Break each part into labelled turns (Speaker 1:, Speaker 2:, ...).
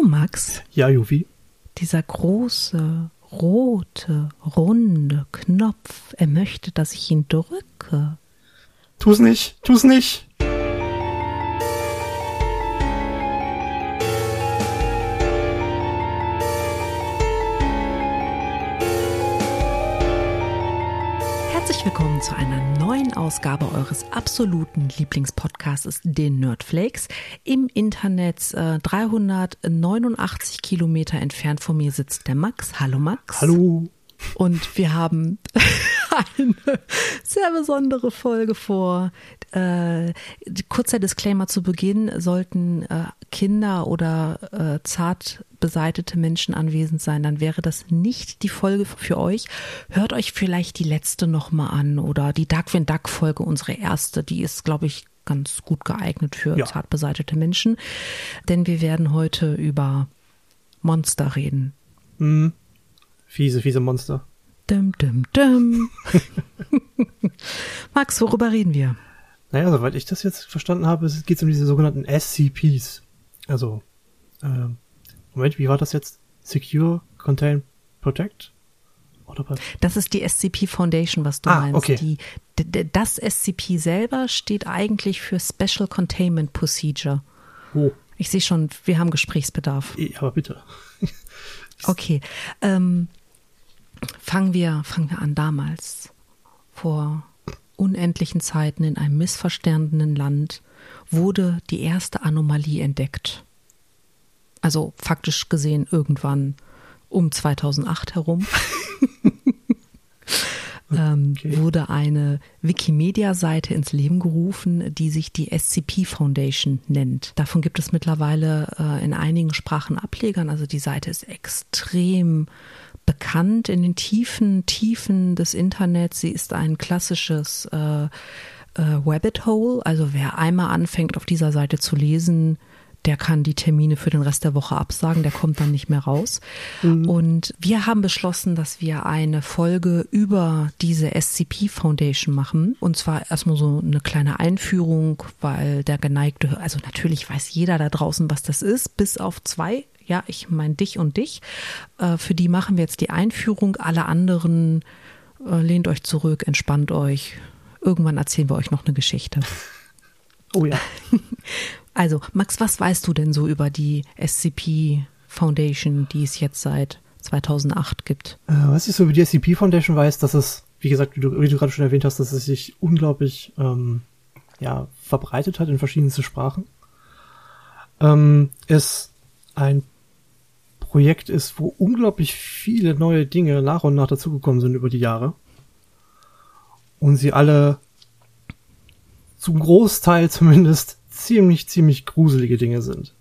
Speaker 1: du, Max?
Speaker 2: Ja, Juvi.
Speaker 1: Dieser große, rote, runde Knopf, er möchte, dass ich ihn drücke.
Speaker 2: Tu's nicht, tu's nicht.
Speaker 1: Willkommen zu einer neuen Ausgabe eures absoluten Lieblingspodcasts, den Nerdflakes. Im Internet äh, 389 Kilometer entfernt von mir sitzt der Max. Hallo Max.
Speaker 2: Hallo.
Speaker 1: Und wir haben eine sehr besondere Folge vor. Äh, kurzer Disclaimer zu Beginn, sollten äh, Kinder oder äh, zart beseitete Menschen anwesend sein, dann wäre das nicht die Folge für euch. Hört euch vielleicht die letzte nochmal an oder die Darkwing Duck Folge, unsere erste, die ist, glaube ich, ganz gut geeignet für
Speaker 2: Ja.
Speaker 1: zart beseitete Menschen. Denn wir werden heute über Monster reden.
Speaker 2: Hm. Fiese, fiese Monster.
Speaker 1: Dum, dum, dum. Max, worüber reden wir?
Speaker 2: Naja, soweit ich das jetzt verstanden habe, geht es um diese sogenannten SCPs. Also, ähm, Moment, wie war das jetzt? Secure, Contain, Protect?
Speaker 1: Das ist die SCP Foundation, was du
Speaker 2: Ah,
Speaker 1: meinst.
Speaker 2: okay.
Speaker 1: Die, das SCP selber steht eigentlich für Special Containment Procedure.
Speaker 2: Oh,
Speaker 1: Ich sehe schon, wir haben Gesprächsbedarf.
Speaker 2: aber bitte.
Speaker 1: Okay, ähm, fangen wir, fangen wir an damals. Vor unendlichen Zeiten in einem missverstandenen Land wurde die erste Anomalie entdeckt. Also faktisch gesehen irgendwann um 2008 herum. ähm,
Speaker 2: Okay.
Speaker 1: wurde eine Wikimedia-Seite ins Leben gerufen, die sich die SCP Foundation nennt. Davon gibt es mittlerweile äh, in einigen Sprachen Ablegern. Also die Seite ist extrem bekannt in den tiefen Tiefen des Internets. Sie ist ein klassisches äh, äh, Rabbit Hole. Also wer einmal anfängt, auf dieser Seite zu lesen, der kann die Termine für den Rest der Woche absagen, der kommt dann nicht mehr raus. Und wir haben beschlossen, dass wir eine Folge über diese SCP Foundation machen. Und zwar erstmal so eine kleine Einführung, weil der geneigte, also natürlich weiß jeder da draußen, was das ist, bis auf zwei. Ja, ich meine dich und dich. Äh, für die machen wir jetzt die Einführung. Alle anderen äh, lehnt euch zurück, entspannt euch. Irgendwann erzählen wir euch noch eine Geschichte.
Speaker 2: Oh ja.
Speaker 1: Also, Max, was weißt du denn so über die SCP Foundation, die es jetzt seit 2008 gibt?
Speaker 2: Äh, was ich so über die SCP Foundation weiß, dass es, wie gesagt, wie du, wie du gerade schon erwähnt hast, dass es sich unglaublich ähm, ja, verbreitet hat in verschiedensten Sprachen. Ähm, es ein Projekt ist, wo unglaublich viele neue Dinge nach und nach dazugekommen sind über die Jahre. Und sie alle zum Großteil zumindest ziemlich, ziemlich gruselige Dinge sind.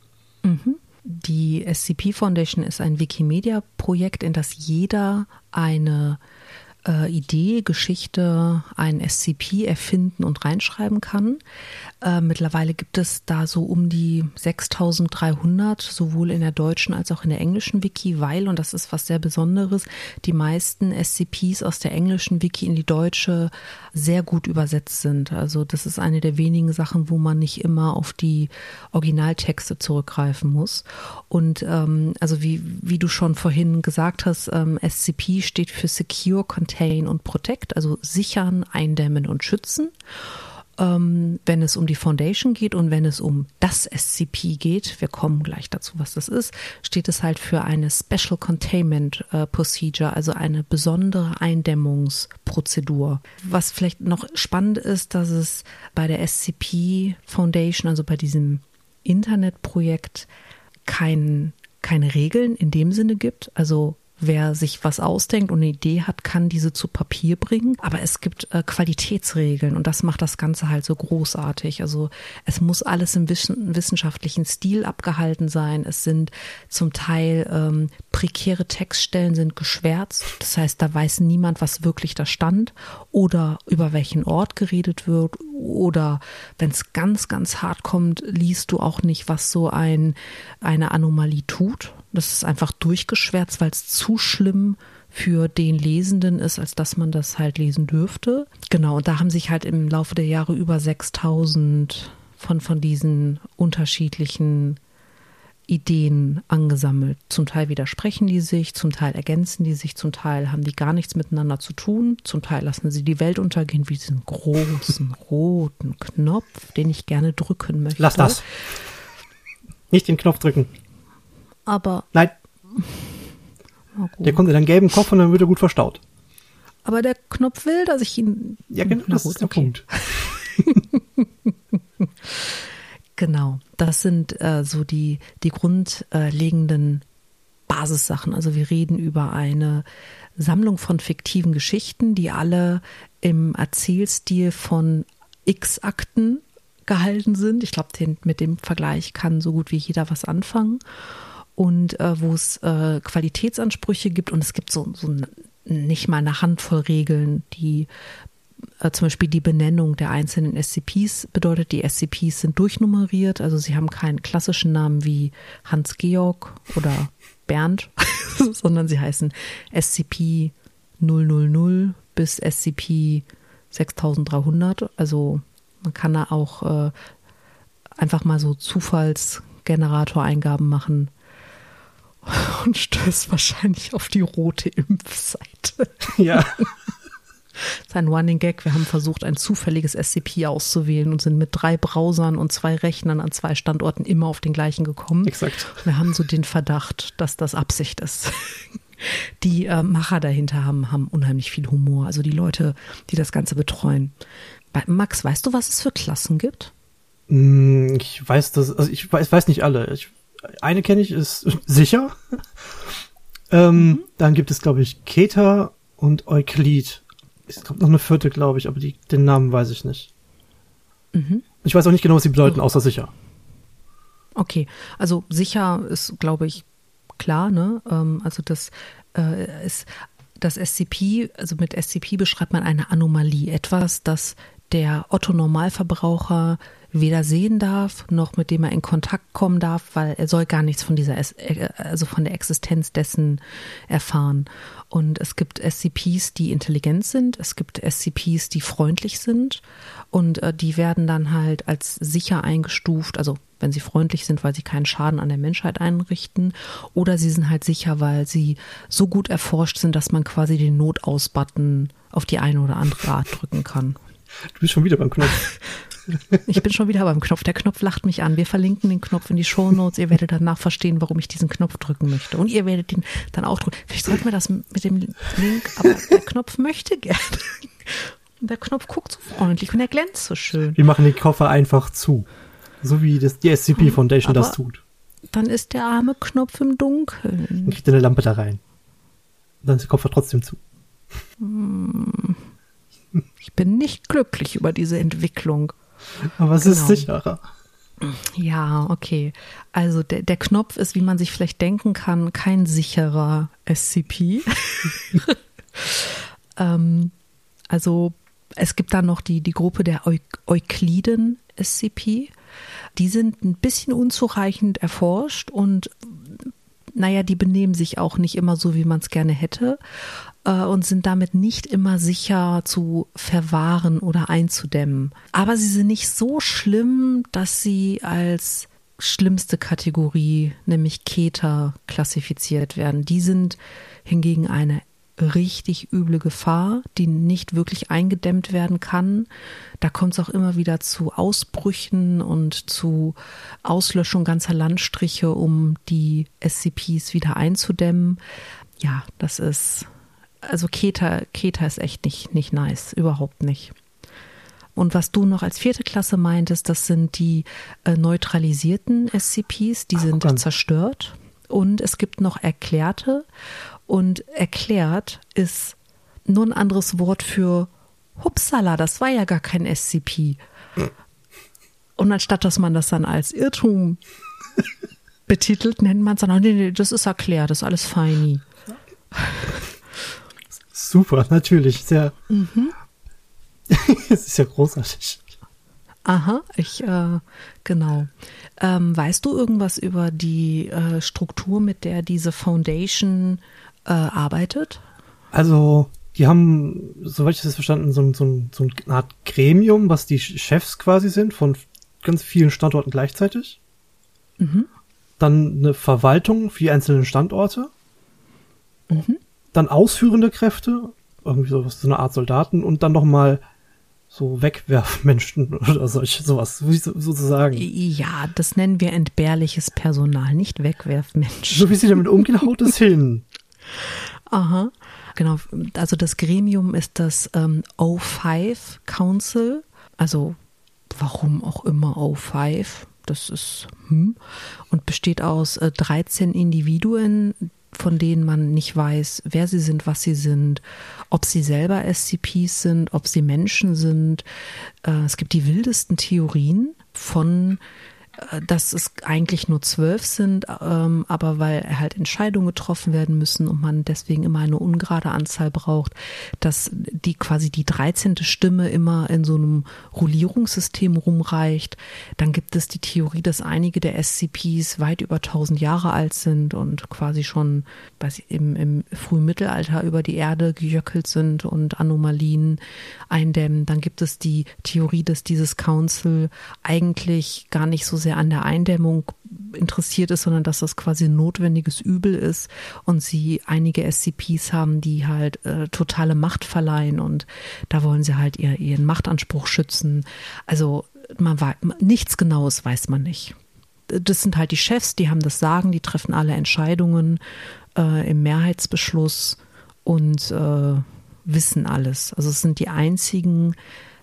Speaker 1: Die SCP Foundation ist ein Wikimedia-Projekt, in das jeder eine äh, Idee, Geschichte, ein SCP erfinden und reinschreiben kann. Äh, mittlerweile gibt es da so um die 6300, sowohl in der deutschen als auch in der englischen Wiki, weil, und das ist was sehr Besonderes, die meisten SCPs aus der englischen Wiki in die deutsche sehr gut übersetzt sind. Also das ist eine der wenigen Sachen, wo man nicht immer auf die Originaltexte zurückgreifen muss. Und ähm, also wie, wie du schon vorhin gesagt hast, ähm, SCP steht für Secure, Contain und Protect, also sichern, eindämmen und schützen ähm, wenn es um die Foundation geht und wenn es um das SCP geht, wir kommen gleich dazu, was das ist, steht es halt für eine Special Containment äh, Procedure, also eine besondere Eindämmungsprozedur. Was vielleicht noch spannend ist, dass es bei der SCP Foundation, also bei diesem Internetprojekt, kein, keine Regeln in dem Sinne gibt. Also Wer sich was ausdenkt und eine Idee hat, kann diese zu Papier bringen. Aber es gibt äh, Qualitätsregeln und das macht das Ganze halt so großartig. Also es muss alles im wissen, wissenschaftlichen Stil abgehalten sein. Es sind zum Teil ähm, prekäre Textstellen sind geschwärzt. Das heißt, da weiß niemand, was wirklich da stand oder über welchen Ort geredet wird. Oder wenn es ganz, ganz hart kommt, liest du auch nicht, was so ein, eine Anomalie tut. Das ist einfach durchgeschwärzt, weil es zu schlimm für den Lesenden ist, als dass man das halt lesen dürfte. Genau, und da haben sich halt im Laufe der Jahre über 6000 von, von diesen unterschiedlichen Ideen angesammelt. Zum Teil widersprechen die sich, zum Teil ergänzen die sich, zum Teil haben die gar nichts miteinander zu tun, zum Teil lassen sie die Welt untergehen wie diesen großen roten Knopf, den ich gerne drücken möchte.
Speaker 2: Lass das. Nicht den Knopf drücken.
Speaker 1: Aber.
Speaker 2: Nein. Der kommt in einen gelben Kopf und dann wird er gut verstaut.
Speaker 1: Aber der Knopf will, dass ich ihn.
Speaker 2: Ja, genau, das gut, ist der okay. Punkt.
Speaker 1: Genau, das sind äh, so die, die grundlegenden Basissachen. Also wir reden über eine Sammlung von fiktiven Geschichten, die alle im Erzählstil von X-Akten gehalten sind. Ich glaube, mit dem Vergleich kann so gut wie jeder was anfangen. Und äh, wo es äh, Qualitätsansprüche gibt und es gibt so, so nicht mal eine Handvoll Regeln, die äh, zum Beispiel die Benennung der einzelnen SCPs bedeutet, die SCPs sind durchnummeriert, also sie haben keinen klassischen Namen wie Hans-Georg oder Bernd, sondern sie heißen SCP 000 bis SCP 6300. Also man kann da auch äh, einfach mal so Zufallsgenerator-Eingaben machen und stößt wahrscheinlich auf die rote Impfseite.
Speaker 2: Ja.
Speaker 1: Das ist ein Running Gag. Wir haben versucht, ein zufälliges SCP auszuwählen und sind mit drei Browsern und zwei Rechnern an zwei Standorten immer auf den gleichen gekommen.
Speaker 2: Exakt.
Speaker 1: Wir haben so den Verdacht, dass das Absicht ist. Die äh, Macher dahinter haben, haben unheimlich viel Humor. Also die Leute, die das Ganze betreuen. Max, weißt du, was es für Klassen gibt?
Speaker 2: Mm, ich weiß das, also ich weiß, weiß nicht alle. Ich, eine kenne ich, ist sicher. ähm, mhm. Dann gibt es, glaube ich, Keta und Euklid es kommt noch eine vierte, glaube ich, aber die, den Namen weiß ich nicht. Mhm. Ich weiß auch nicht genau, was sie bedeuten, außer sicher.
Speaker 1: Okay, also sicher ist, glaube ich, klar, ne? Ähm, also das äh, ist das SCP, also mit SCP beschreibt man eine Anomalie, etwas, das der Otto Normalverbraucher weder sehen darf, noch mit dem er in Kontakt kommen darf, weil er soll gar nichts von dieser, äh, also von der Existenz dessen erfahren. Und es gibt SCPs, die intelligent sind, es gibt SCPs, die freundlich sind und äh, die werden dann halt als sicher eingestuft, also wenn sie freundlich sind, weil sie keinen Schaden an der Menschheit einrichten, oder sie sind halt sicher, weil sie so gut erforscht sind, dass man quasi den Notaus-Button auf die eine oder andere Art drücken kann.
Speaker 2: Du bist schon wieder beim Knopf.
Speaker 1: Ich bin schon wieder beim Knopf. Der Knopf lacht mich an. Wir verlinken den Knopf in die Show Notes. Ihr werdet danach verstehen, warum ich diesen Knopf drücken möchte. Und ihr werdet ihn dann auch drücken. Vielleicht sollten wir das mit dem Link, aber der Knopf möchte gerne. Und der Knopf guckt so freundlich und er glänzt so schön.
Speaker 2: Wir machen den Koffer einfach zu. So wie das, die SCP Foundation aber das tut.
Speaker 1: Dann ist der arme Knopf im Dunkeln.
Speaker 2: Dann kriegt eine Lampe da rein. Dann ist der Koffer trotzdem zu.
Speaker 1: Hm. Ich bin nicht glücklich über diese Entwicklung.
Speaker 2: Aber es genau. ist sicherer.
Speaker 1: Ja, okay. Also der, der Knopf ist, wie man sich vielleicht denken kann, kein sicherer SCP. ähm, also es gibt dann noch die, die Gruppe der Eu Eukliden SCP. Die sind ein bisschen unzureichend erforscht und naja, die benehmen sich auch nicht immer so, wie man es gerne hätte äh, und sind damit nicht immer sicher zu verwahren oder einzudämmen. Aber sie sind nicht so schlimm, dass sie als schlimmste Kategorie, nämlich Keter, klassifiziert werden. Die sind hingegen eine richtig üble Gefahr, die nicht wirklich eingedämmt werden kann. Da kommt es auch immer wieder zu Ausbrüchen und zu Auslöschung ganzer Landstriche, um die SCPs wieder einzudämmen. Ja, das ist also Keta, Keta ist echt nicht, nicht nice, überhaupt nicht. Und was du noch als vierte Klasse meintest, das sind die äh, neutralisierten SCPs, die Ach, sind dann. zerstört. Und es gibt noch erklärte. Und erklärt ist nur ein anderes Wort für Hupsala, das war ja gar kein SCP. Und anstatt dass man das dann als Irrtum betitelt, nennt man es dann, nee, nee, das ist erklärt, das ist alles feini.
Speaker 2: Super, natürlich. Sehr. Mhm. es ist ja großartig.
Speaker 1: Aha, ich, äh, genau. Ähm, weißt du irgendwas über die äh, Struktur, mit der diese Foundation äh, arbeitet?
Speaker 2: Also, die haben, soweit ich das verstanden, so, so, so eine Art Gremium, was die Chefs quasi sind von ganz vielen Standorten gleichzeitig. Mhm. dann eine Verwaltung für die einzelnen Standorte, mhm. Dann ausführende Kräfte, irgendwie sowas, so eine Art Soldaten und dann nochmal so Wegwerfmenschen oder solche, sowas, sozusagen.
Speaker 1: Ja, das nennen wir entbehrliches Personal, nicht Wegwerfmenschen.
Speaker 2: So wie sie damit umgehen, haut es hin.
Speaker 1: Aha, genau. Also das Gremium ist das ähm, O5 Council, also warum auch immer O5, das ist hm, und besteht aus äh, 13 Individuen, von denen man nicht weiß, wer sie sind, was sie sind, ob sie selber SCPs sind, ob sie Menschen sind. Äh, es gibt die wildesten Theorien von äh, dass es eigentlich nur zwölf sind, ähm, aber weil halt Entscheidungen getroffen werden müssen und man deswegen immer eine ungerade Anzahl braucht, dass die quasi die dreizehnte Stimme immer in so einem Rollierungssystem rumreicht. Dann gibt es die Theorie, dass einige der SCPs weit über tausend Jahre alt sind und quasi schon weiß ich, im, im frühen Mittelalter über die Erde gejöckelt sind und Anomalien eindämmen. Dann gibt es die Theorie, dass dieses Council eigentlich gar nicht so sehr sehr an der Eindämmung interessiert ist, sondern dass das quasi ein notwendiges Übel ist und sie einige SCPs haben, die halt äh, totale Macht verleihen und da wollen sie halt ihr, ihren Machtanspruch schützen. Also man weiß, nichts Genaues weiß man nicht. Das sind halt die Chefs, die haben das Sagen, die treffen alle Entscheidungen äh, im Mehrheitsbeschluss und äh, wissen alles. Also es sind die einzigen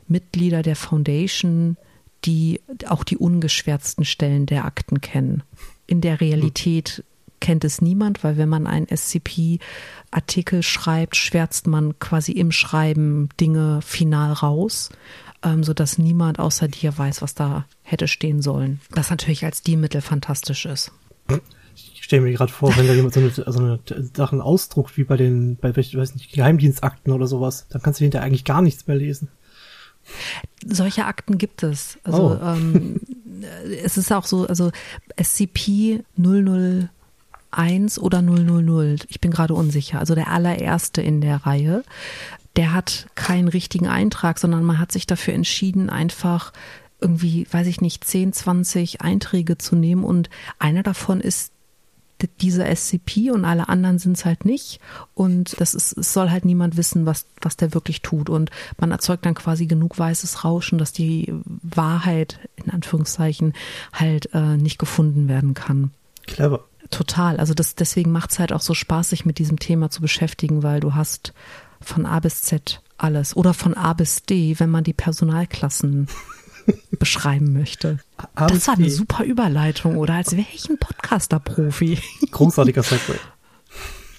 Speaker 1: Mitglieder der Foundation, die auch die ungeschwärzten Stellen der Akten kennen. In der Realität kennt es niemand, weil wenn man einen SCP-Artikel schreibt, schwärzt man quasi im Schreiben Dinge final raus, ähm, sodass niemand außer dir weiß, was da hätte stehen sollen. Das natürlich als Stilmittel fantastisch ist.
Speaker 2: Ich stelle mir gerade vor, wenn da jemand so eine, so eine Sachen ausdruckt, wie bei den, bei weiß nicht, Geheimdienstakten oder sowas, dann kannst du hinterher eigentlich gar nichts mehr lesen.
Speaker 1: Solche Akten gibt es. Also oh. ähm, es ist auch so, also SCP 001 oder 000, ich bin gerade unsicher, also der allererste in der Reihe, der hat keinen richtigen Eintrag, sondern man hat sich dafür entschieden, einfach irgendwie, weiß ich nicht, 10, 20 Einträge zu nehmen und einer davon ist dieser SCP und alle anderen sind es halt nicht. Und das ist, es soll halt niemand wissen, was, was der wirklich tut. Und man erzeugt dann quasi genug weißes Rauschen, dass die Wahrheit, in Anführungszeichen, halt äh, nicht gefunden werden kann.
Speaker 2: Clever.
Speaker 1: Total. Also das, deswegen macht es halt auch so Spaß, sich mit diesem Thema zu beschäftigen, weil du hast von A bis Z alles. Oder von A bis D, wenn man die Personalklassen beschreiben möchte. Das war eine super Überleitung, oder? Als wäre ich ein Podcaster-Profi.
Speaker 2: Großartiger Segway.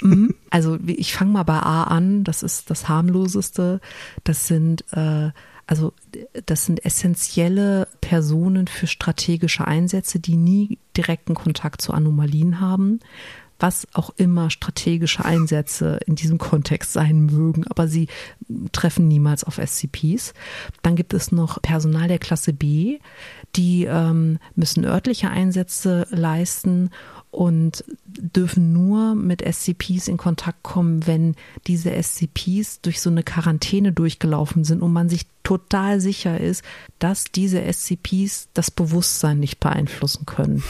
Speaker 1: Mhm. Also ich fange mal bei A an, das ist das harmloseste. Das sind äh, also das sind essentielle Personen für strategische Einsätze, die nie direkten Kontakt zu Anomalien haben, was auch immer strategische Einsätze in diesem Kontext sein mögen, aber sie treffen niemals auf SCPs. Dann gibt es noch Personal der Klasse B, die ähm, müssen örtliche Einsätze leisten und dürfen nur mit SCPs in Kontakt kommen, wenn diese SCPs durch so eine Quarantäne durchgelaufen sind und man sich total sicher ist, dass diese SCPs das Bewusstsein nicht beeinflussen können.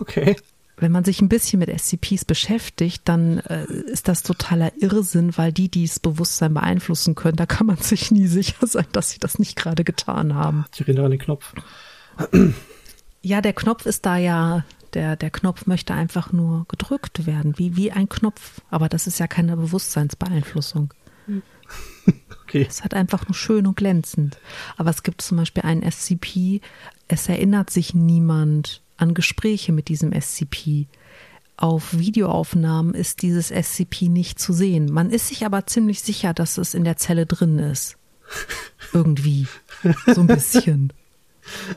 Speaker 2: Okay
Speaker 1: wenn man sich ein bisschen mit SCPs beschäftigt, dann äh, ist das totaler Irrsinn, weil die, die das Bewusstsein beeinflussen können, da kann man sich nie sicher sein, dass sie das nicht gerade getan haben.
Speaker 2: Ich erinnere an den Knopf.
Speaker 1: Ja, der Knopf ist da ja, der, der Knopf möchte einfach nur gedrückt werden, wie, wie ein Knopf. Aber das ist ja keine Bewusstseinsbeeinflussung. Okay. Es ist halt einfach nur schön und glänzend. Aber es gibt zum Beispiel einen SCP, es erinnert sich niemand an Gespräche mit diesem SCP. Auf Videoaufnahmen ist dieses SCP nicht zu sehen. Man ist sich aber ziemlich sicher, dass es in der Zelle drin ist. Irgendwie. So ein bisschen.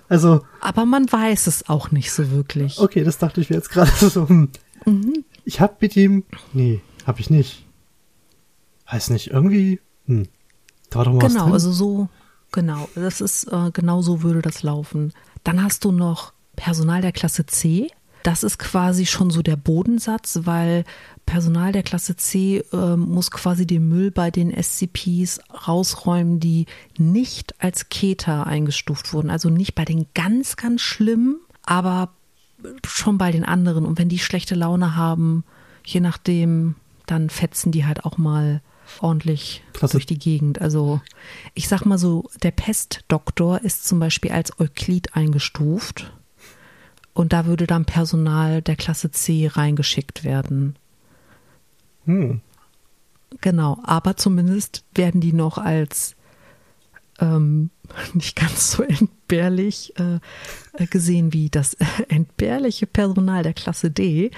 Speaker 2: Also.
Speaker 1: Aber man weiß es auch nicht so wirklich.
Speaker 2: Okay, das dachte ich mir jetzt gerade so. Hm. Mhm. Ich hab mit ihm. Nee, hab ich nicht. Weiß nicht, irgendwie. Hm.
Speaker 1: Da war doch mal genau, also so. Genau, das ist äh, genau so würde das laufen. Dann hast du noch Personal der Klasse C. Das ist quasi schon so der Bodensatz, weil Personal der Klasse C äh, muss quasi den Müll bei den SCPs rausräumen, die nicht als Keter eingestuft wurden. Also nicht bei den ganz, ganz schlimmen, aber schon bei den anderen. Und wenn die schlechte Laune haben, je nachdem, dann fetzen die halt auch mal ordentlich Klasse. durch die Gegend. Also ich sag mal so, der Pestdoktor ist zum Beispiel als Euklid eingestuft. Und da würde dann Personal der Klasse C reingeschickt werden. Hm. Genau, aber zumindest werden die noch als ähm, nicht ganz so entbehrlich äh, gesehen wie das entbehrliche Personal der Klasse D.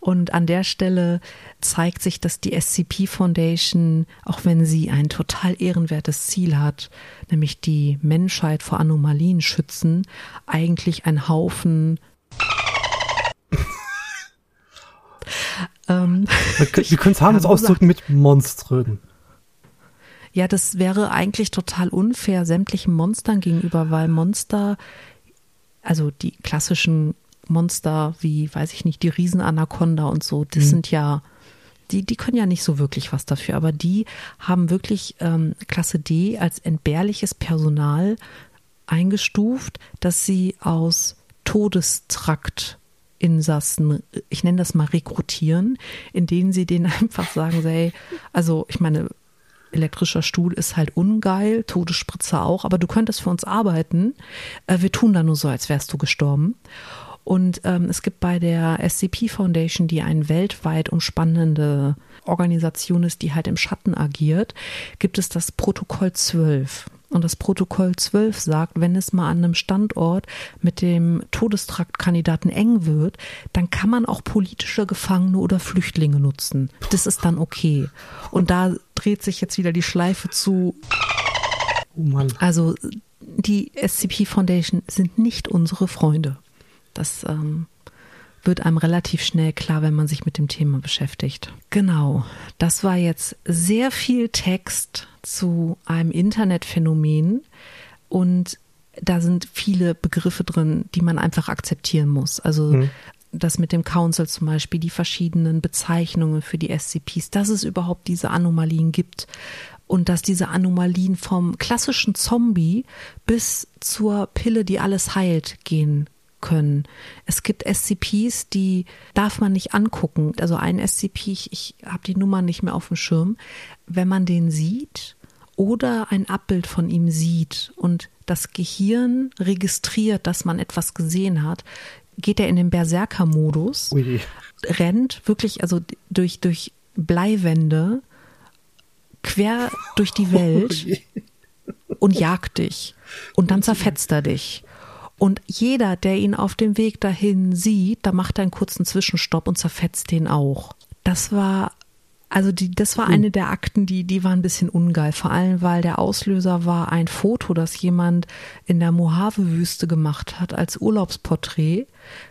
Speaker 1: Und an der Stelle zeigt sich, dass die SCP Foundation, auch wenn sie ein total ehrenwertes Ziel hat, nämlich die Menschheit vor Anomalien schützen, eigentlich ein Haufen
Speaker 2: ähm, wir können es harmlos ausdrücken mit Monstren.
Speaker 1: Ja, das wäre eigentlich total unfair sämtlichen Monstern gegenüber, weil Monster, also die klassischen Monster wie, weiß ich nicht, die Riesenanaconda und so, das mhm. sind ja, die, die können ja nicht so wirklich was dafür, aber die haben wirklich ähm, Klasse D als entbehrliches Personal eingestuft, dass sie aus Todestrakt Insassen, ich nenne das mal rekrutieren, in denen sie denen einfach sagen, sei, also ich meine, elektrischer Stuhl ist halt ungeil, Todesspritze auch, aber du könntest für uns arbeiten. Äh, wir tun da nur so, als wärst du gestorben. Und ähm, es gibt bei der SCP Foundation, die eine weltweit umspannende Organisation ist, die halt im Schatten agiert, gibt es das Protokoll 12. Und das Protokoll 12 sagt, wenn es mal an einem Standort mit dem Todestraktkandidaten eng wird, dann kann man auch politische Gefangene oder Flüchtlinge nutzen. Das ist dann okay. Und da dreht sich jetzt wieder die Schleife zu. Oh Mann. Also die SCP Foundation sind nicht unsere Freunde. Das ähm, wird einem relativ schnell klar, wenn man sich mit dem Thema beschäftigt. Genau, das war jetzt sehr viel Text zu einem Internetphänomen und da sind viele Begriffe drin, die man einfach akzeptieren muss. Also mhm. das mit dem Council zum Beispiel, die verschiedenen Bezeichnungen für die SCPs, dass es überhaupt diese Anomalien gibt und dass diese Anomalien vom klassischen Zombie bis zur Pille, die alles heilt, gehen können. Es gibt SCPs, die darf man nicht angucken. Also ein SCP, ich, ich habe die Nummer nicht mehr auf dem Schirm. Wenn man den sieht oder ein Abbild von ihm sieht und das Gehirn registriert, dass man etwas gesehen hat, geht er in den Berserker-Modus, rennt wirklich also durch, durch Bleiwände quer durch die Welt und jagt dich. Und dann zerfetzt er dich. Und jeder, der ihn auf dem Weg dahin sieht, da macht er einen kurzen Zwischenstopp und zerfetzt den auch. Das war, also die, das war hm. eine der Akten, die, die war ein bisschen ungeil. Vor allem, weil der Auslöser war ein Foto, das jemand in der Mojave-Wüste gemacht hat als Urlaubsporträt,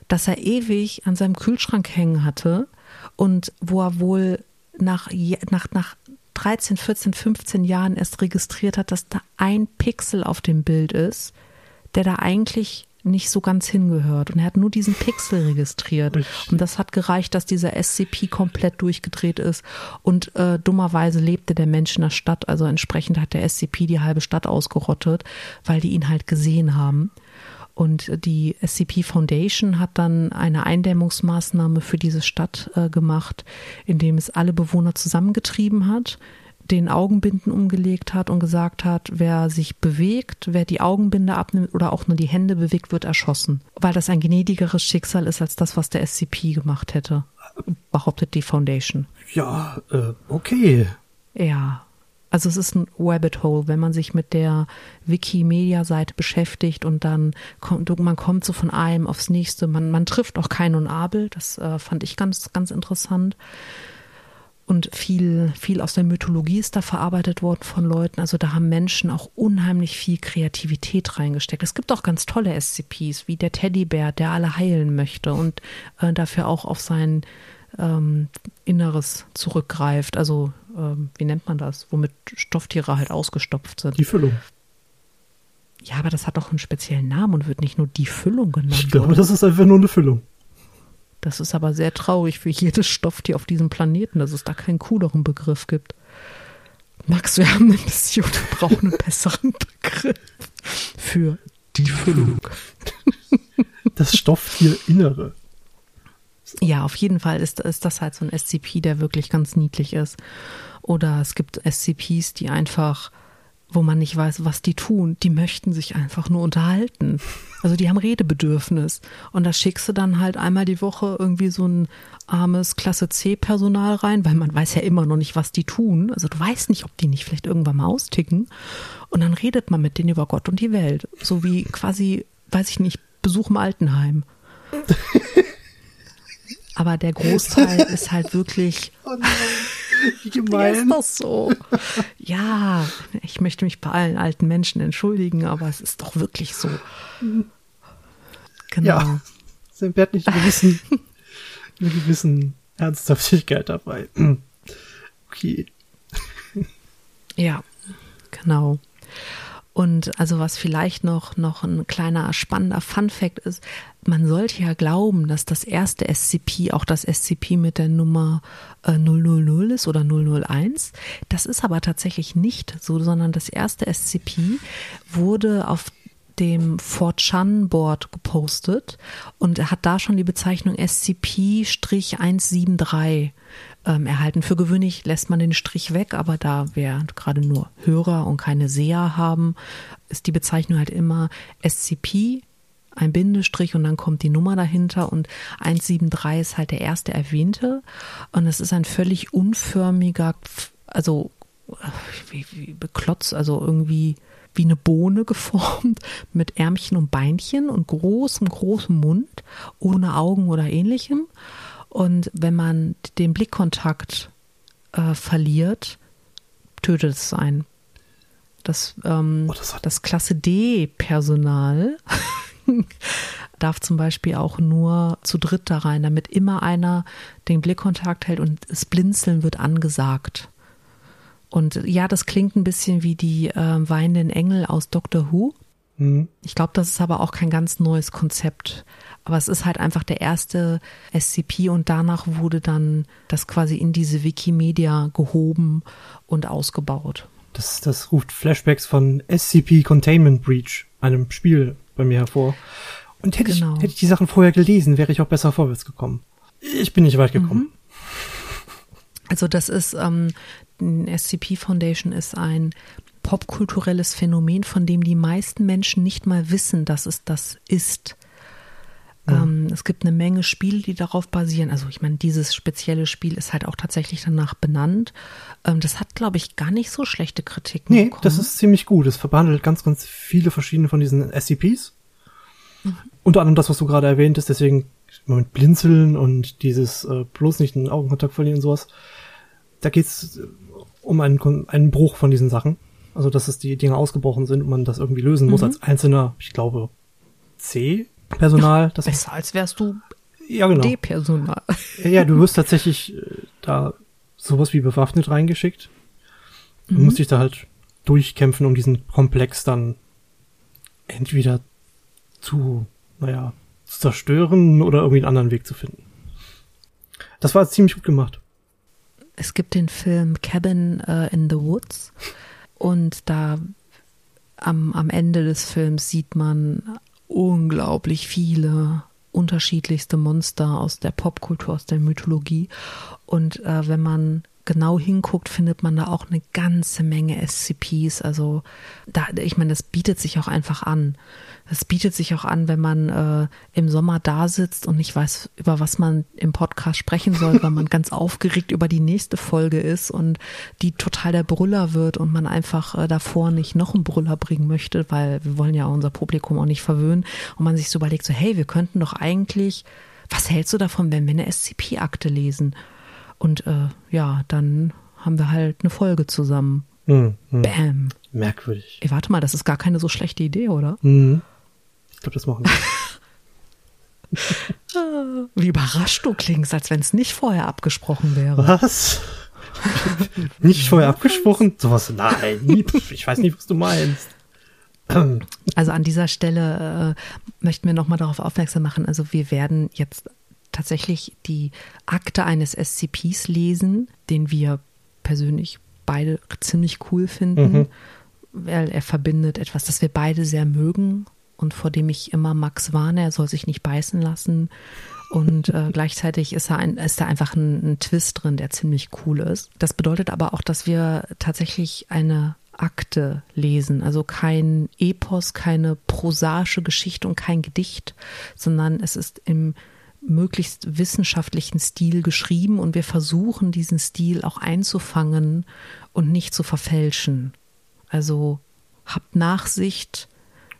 Speaker 1: das er ewig an seinem Kühlschrank hängen hatte und wo er wohl nach, nach, nach 13, 14, 15 Jahren erst registriert hat, dass da ein Pixel auf dem Bild ist der da eigentlich nicht so ganz hingehört. Und er hat nur diesen Pixel registriert. Und das hat gereicht, dass dieser SCP komplett durchgedreht ist. Und äh, dummerweise lebte der Mensch in der Stadt. Also entsprechend hat der SCP die halbe Stadt ausgerottet, weil die ihn halt gesehen haben. Und die SCP Foundation hat dann eine Eindämmungsmaßnahme für diese Stadt äh, gemacht, indem es alle Bewohner zusammengetrieben hat den Augenbinden umgelegt hat und gesagt hat, wer sich bewegt, wer die Augenbinde abnimmt oder auch nur die Hände bewegt, wird erschossen. Weil das ein gnädigeres Schicksal ist als das, was der SCP gemacht hätte, behauptet die Foundation.
Speaker 2: Ja, äh, okay.
Speaker 1: Ja. Also es ist ein Rabbit Hole, wenn man sich mit der Wikimedia-Seite beschäftigt und dann kommt, man kommt so von einem aufs nächste. Man, man trifft auch Kain und Abel. Das äh, fand ich ganz, ganz interessant und viel, viel aus der Mythologie ist da verarbeitet worden von Leuten. Also da haben Menschen auch unheimlich viel Kreativität reingesteckt. Es gibt auch ganz tolle SCPs, wie der Teddybär, der alle heilen möchte und äh, dafür auch auf sein ähm, Inneres zurückgreift. Also ähm, wie nennt man das? Womit Stofftiere halt ausgestopft sind.
Speaker 2: Die Füllung.
Speaker 1: Ja, aber das hat doch einen speziellen Namen und wird nicht nur die Füllung genannt.
Speaker 2: Ich glaube, das ist einfach nur eine Füllung.
Speaker 1: Das ist aber sehr traurig für jedes Stofftier auf diesem Planeten, dass es da keinen cooleren Begriff gibt. Max, wir haben eine Mission, wir brauchen einen besseren Begriff für die Füllung.
Speaker 2: das Stofftier-Innere.
Speaker 1: Ja, auf jeden Fall ist, ist das halt so ein SCP, der wirklich ganz niedlich ist. Oder es gibt SCPs, die einfach, wo man nicht weiß, was die tun, die möchten sich einfach nur unterhalten. Also die haben Redebedürfnis. Und da schickst du dann halt einmal die Woche irgendwie so ein armes Klasse C-Personal rein, weil man weiß ja immer noch nicht, was die tun. Also du weißt nicht, ob die nicht vielleicht irgendwann mal austicken. Und dann redet man mit denen über Gott und die Welt. So wie quasi, weiß ich nicht, Besuch im Altenheim. Aber der Großteil ist halt wirklich.
Speaker 2: Oh wie gemein.
Speaker 1: Ja, ist das so? Ja, ich möchte mich bei allen alten Menschen entschuldigen, aber es ist doch wirklich so.
Speaker 2: Genau. Ja, es entbehrt nicht eine gewissen, eine gewissen Ernsthaftigkeit dabei. Okay.
Speaker 1: Ja, genau. Und also was vielleicht noch, noch ein kleiner spannender Fun Fact ist, man sollte ja glauben, dass das erste SCP auch das SCP mit der Nummer äh, 000 ist oder 001. Das ist aber tatsächlich nicht so, sondern das erste SCP wurde auf dem 4chan-Board gepostet und hat da schon die Bezeichnung SCP-173 ähm, erhalten. Für gewöhnlich lässt man den Strich weg, aber da wir gerade nur Hörer und keine Seher haben, ist die Bezeichnung halt immer SCP, ein Bindestrich und dann kommt die Nummer dahinter und 173 ist halt der erste erwähnte und es ist ein völlig unförmiger, also wie, wie beklotzt, also irgendwie wie eine Bohne geformt mit Ärmchen und Beinchen und großem, großem Mund, ohne Augen oder ähnlichem. Und wenn man den Blickkontakt äh, verliert, tötet es einen. Das, ähm, oh, das, das Klasse D-Personal darf zum Beispiel auch nur zu dritt da rein, damit immer einer den Blickkontakt hält und das Blinzeln wird angesagt. Und ja, das klingt ein bisschen wie die äh, weinenden Engel aus Doctor Who. Mhm. Ich glaube, das ist aber auch kein ganz neues Konzept. Aber es ist halt einfach der erste SCP und danach wurde dann das quasi in diese Wikimedia gehoben und ausgebaut.
Speaker 2: Das, das ruft Flashbacks von SCP Containment Breach, einem Spiel bei mir hervor. Und hätte, genau. ich, hätte ich die Sachen vorher gelesen, wäre ich auch besser vorwärts gekommen. Ich bin nicht weit gekommen. Mhm.
Speaker 1: Also das ist, ähm, SCP Foundation ist ein popkulturelles Phänomen, von dem die meisten Menschen nicht mal wissen, dass es das ist. Ähm, es gibt eine Menge Spiele, die darauf basieren. Also ich meine, dieses spezielle Spiel ist halt auch tatsächlich danach benannt. Ähm, das hat, glaube ich, gar nicht so schlechte Kritiken.
Speaker 2: Nee, bekommen. das ist ziemlich gut. Es verbandelt ganz, ganz viele verschiedene von diesen SCPs. Mhm. Unter anderem das, was du gerade erwähnt hast, deswegen mit Blinzeln und dieses äh, bloß nicht den Augenkontakt verlieren und sowas. Da geht's um einen, einen Bruch von diesen Sachen. Also, dass es die Dinge ausgebrochen sind und man das irgendwie lösen mhm. muss als einzelner, ich glaube, C-Personal.
Speaker 1: Besser als wärst du
Speaker 2: ja, genau.
Speaker 1: D-Personal.
Speaker 2: Ja, du wirst tatsächlich äh, da sowas wie bewaffnet reingeschickt. Du mhm. musst dich da halt durchkämpfen, um diesen Komplex dann entweder zu, naja, zu zerstören oder irgendwie einen anderen Weg zu finden. Das war ziemlich gut gemacht.
Speaker 1: Es gibt den Film Cabin uh, in the Woods und da am, am Ende des Films sieht man unglaublich viele unterschiedlichste Monster aus der Popkultur, aus der Mythologie. Und äh, wenn man genau hinguckt, findet man da auch eine ganze Menge SCPs. Also da, ich meine, das bietet sich auch einfach an. Das bietet sich auch an, wenn man äh, im Sommer da sitzt und nicht weiß, über was man im Podcast sprechen soll, weil man ganz aufgeregt über die nächste Folge ist und die total der Brüller wird und man einfach äh, davor nicht noch einen Brüller bringen möchte, weil wir wollen ja unser Publikum auch nicht verwöhnen und man sich so überlegt, so hey, wir könnten doch eigentlich, was hältst du davon, wenn wir eine SCP-Akte lesen? Und äh, ja, dann haben wir halt eine Folge zusammen. Mhm. Bam.
Speaker 2: Merkwürdig.
Speaker 1: Ey, warte mal, das ist gar keine so schlechte Idee, oder?
Speaker 2: Mhm. Ich glaube, das machen wir.
Speaker 1: Wie überrascht du klingst, als wenn es nicht vorher abgesprochen wäre.
Speaker 2: Was? nicht vorher abgesprochen? Sowas, nein, ich weiß nicht, was du meinst.
Speaker 1: Also an dieser Stelle äh, möchten wir nochmal darauf aufmerksam machen. Also wir werden jetzt tatsächlich die Akte eines SCPs lesen, den wir persönlich beide ziemlich cool finden, mhm. weil er verbindet etwas, das wir beide sehr mögen, und vor dem ich immer Max warne, er soll sich nicht beißen lassen. Und äh, gleichzeitig ist, er ein, ist da einfach ein, ein Twist drin, der ziemlich cool ist. Das bedeutet aber auch, dass wir tatsächlich eine Akte lesen, also kein Epos, keine prosaische Geschichte und kein Gedicht, sondern es ist im möglichst wissenschaftlichen Stil geschrieben und wir versuchen diesen Stil auch einzufangen und nicht zu verfälschen. Also habt Nachsicht,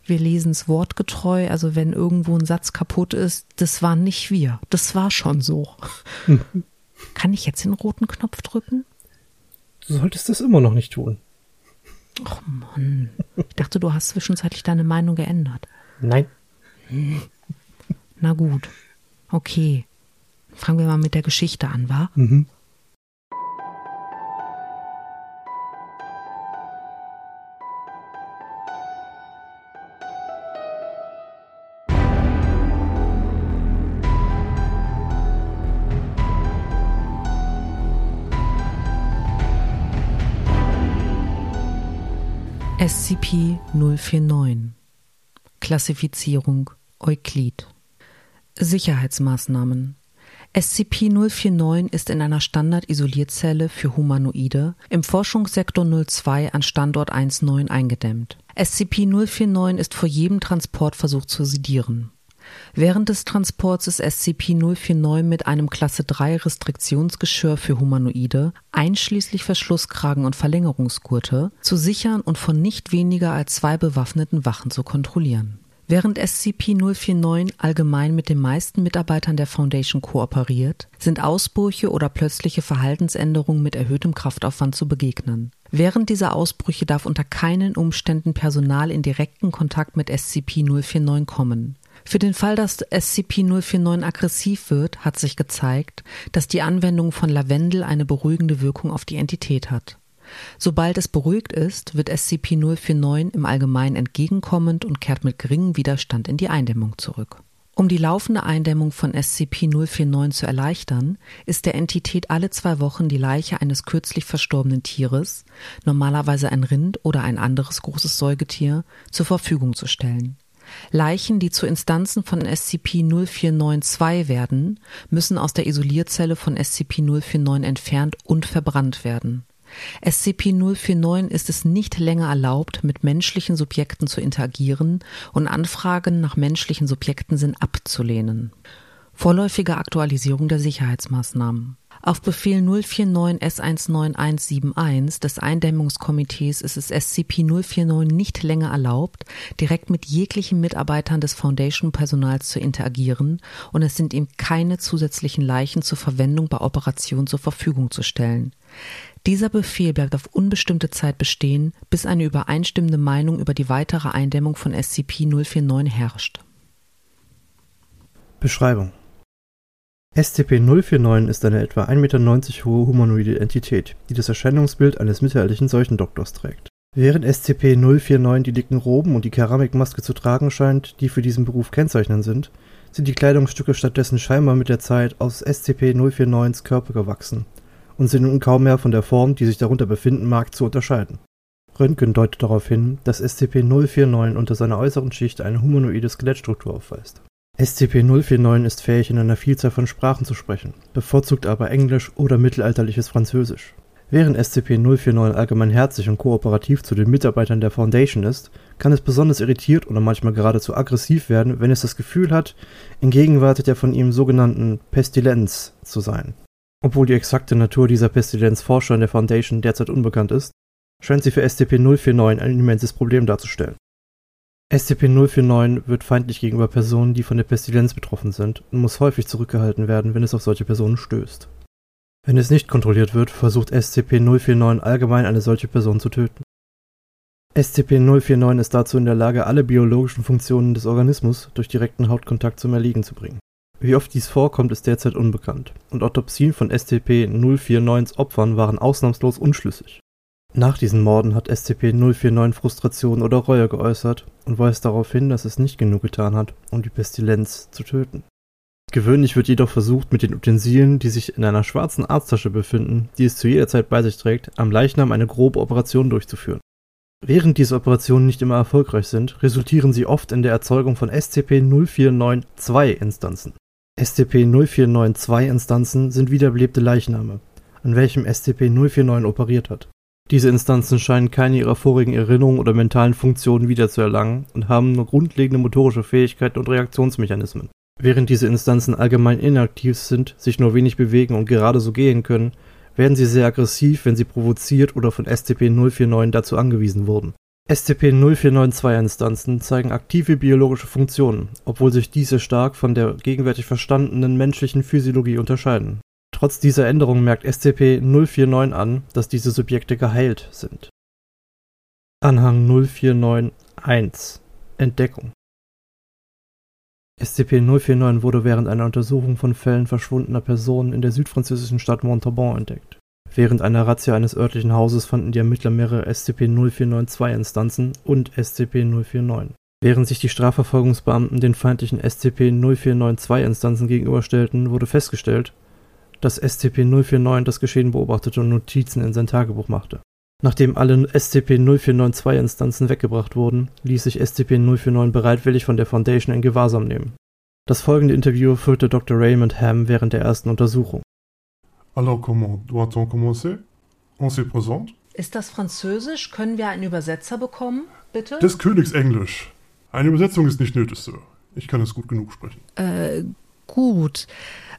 Speaker 1: wir lesen es wortgetreu, also wenn irgendwo ein Satz kaputt ist, das waren nicht wir, das war schon so. Kann ich jetzt den roten Knopf drücken?
Speaker 2: Du solltest das immer noch nicht tun.
Speaker 1: Ach Mann, ich dachte, du hast zwischenzeitlich deine Meinung geändert.
Speaker 2: Nein.
Speaker 1: Na gut. Okay. Fangen wir mal mit der Geschichte an, wa?
Speaker 2: Mhm.
Speaker 1: SCP-049 Klassifizierung Euklid Sicherheitsmaßnahmen SCP-049 ist in einer Standard-Isolierzelle für Humanoide im Forschungssektor 02 an Standort 19 eingedämmt. SCP-049 ist vor jedem Transportversuch zu sedieren. Während des Transports ist SCP-049 mit einem Klasse 3 Restriktionsgeschirr für Humanoide, einschließlich Verschlusskragen und Verlängerungsgurte, zu sichern und von nicht weniger als zwei bewaffneten Wachen zu kontrollieren Während SCP-049 allgemein mit den meisten Mitarbeitern der Foundation kooperiert, sind Ausbrüche oder plötzliche Verhaltensänderungen mit erhöhtem Kraftaufwand zu begegnen. Während dieser Ausbrüche darf unter keinen Umständen Personal in direkten Kontakt mit SCP-049 kommen. Für den Fall, dass SCP-049 aggressiv wird, hat sich gezeigt, dass die Anwendung von Lavendel eine beruhigende Wirkung auf die Entität hat Sobald es beruhigt ist, wird SCP-049 im Allgemeinen entgegenkommend und kehrt mit geringem Widerstand in die Eindämmung zurück. Um die laufende Eindämmung von SCP-049 zu erleichtern, ist der Entität alle zwei Wochen die Leiche eines kürzlich verstorbenen Tieres, normalerweise ein Rind oder ein anderes großes Säugetier, zur Verfügung zu stellen. Leichen, die zu Instanzen von SCP-0492 werden, müssen aus der Isolierzelle von SCP-049 entfernt und verbrannt werden. SCP-049 ist es nicht länger erlaubt, mit menschlichen Subjekten zu interagieren und Anfragen nach menschlichen Subjekten sind abzulehnen. Vorläufige Aktualisierung der Sicherheitsmaßnahmen. Auf Befehl 049 S19171 des Eindämmungskomitees ist es SCP-049 nicht länger erlaubt, direkt mit jeglichen Mitarbeitern des Foundation-Personals zu interagieren und es sind ihm keine zusätzlichen Leichen zur Verwendung bei Operationen zur Verfügung zu stellen. Dieser Befehl bleibt auf unbestimmte Zeit bestehen, bis eine übereinstimmende Meinung über die weitere Eindämmung von SCP-049 herrscht.
Speaker 2: Beschreibung SCP-049 ist eine etwa 1,90 Meter hohe humanoide Entität, die das Erscheinungsbild eines mittelalterlichen Seuchendoktors trägt. Während SCP-049 die dicken Roben und die Keramikmaske zu tragen scheint, die für diesen Beruf kennzeichnend sind, sind die Kleidungsstücke stattdessen scheinbar mit der Zeit aus SCP-049s Körper gewachsen und sind nun kaum mehr von der Form, die sich darunter befinden mag, zu unterscheiden. Röntgen deutet darauf hin, dass SCP-049 unter seiner äußeren Schicht eine humanoide Skelettstruktur aufweist. SCP-049 ist fähig, in einer Vielzahl von Sprachen zu sprechen, bevorzugt aber Englisch oder mittelalterliches Französisch. Während SCP-049 allgemein herzlich und kooperativ zu den Mitarbeitern der Foundation ist, kann es besonders irritiert oder manchmal geradezu aggressiv werden, wenn es das Gefühl hat, in Gegenwart der von ihm sogenannten Pestilenz zu sein. Obwohl die exakte Natur dieser Pestilenz Forschern der Foundation derzeit unbekannt ist, scheint sie für SCP-049 ein immenses Problem darzustellen. SCP-049 wird feindlich gegenüber Personen, die von der Pestilenz betroffen sind, und muss häufig zurückgehalten werden, wenn es auf solche Personen stößt. Wenn es nicht kontrolliert wird, versucht SCP-049 allgemein eine solche Person zu töten. SCP-049 ist dazu in der Lage, alle biologischen Funktionen des Organismus durch direkten Hautkontakt zum Erliegen zu bringen. Wie oft dies vorkommt, ist derzeit unbekannt, und Autopsien von SCP-049s Opfern waren ausnahmslos unschlüssig. Nach diesen Morden hat SCP-049 Frustration oder Reue geäußert und weist darauf hin, dass es nicht genug getan hat, um die Pestilenz zu töten. Gewöhnlich wird jedoch versucht, mit den Utensilien, die sich in einer schwarzen Arzttasche befinden, die es zu jeder Zeit bei sich trägt, am Leichnam eine grobe Operation durchzuführen. Während diese Operationen nicht immer erfolgreich sind, resultieren sie oft in der Erzeugung von SCP-0492-Instanzen. SCP-0492-Instanzen sind wiederbelebte Leichname, an welchem SCP-049 operiert hat. Diese Instanzen scheinen keine ihrer vorigen Erinnerungen oder mentalen Funktionen wiederzuerlangen und haben nur grundlegende motorische Fähigkeiten und Reaktionsmechanismen. Während diese Instanzen allgemein inaktiv sind, sich nur wenig bewegen und gerade so gehen können, werden sie sehr aggressiv, wenn sie provoziert oder von SCP-049 dazu angewiesen wurden. SCP-0492-Instanzen zeigen aktive biologische Funktionen, obwohl sich diese stark von der gegenwärtig verstandenen menschlichen Physiologie unterscheiden. Trotz dieser Änderung merkt SCP-049 an, dass diese Subjekte geheilt sind. Anhang 0491 Entdeckung SCP-049 wurde während einer Untersuchung von Fällen verschwundener Personen in der südfranzösischen Stadt Montauban entdeckt. Während einer Razzia eines örtlichen Hauses fanden die Ermittler mehrere SCP-0492-Instanzen und SCP-049. Während sich die Strafverfolgungsbeamten den feindlichen SCP-0492-Instanzen gegenüberstellten, wurde festgestellt, dass SCP-049 das Geschehen beobachtete und Notizen in sein Tagebuch machte. Nachdem alle SCP-0492-Instanzen weggebracht wurden, ließ sich SCP-049 bereitwillig von der Foundation in Gewahrsam nehmen. Das folgende Interview führte Dr. Raymond Ham während der ersten Untersuchung.
Speaker 3: Alors comment doit-on commencer? On se présente?
Speaker 1: Ist das Französisch? Können wir einen Übersetzer bekommen, bitte?
Speaker 3: Des Königs Englisch. Eine Übersetzung ist nicht nötig, Sir. Ich kann es gut genug sprechen.
Speaker 1: Äh, gut.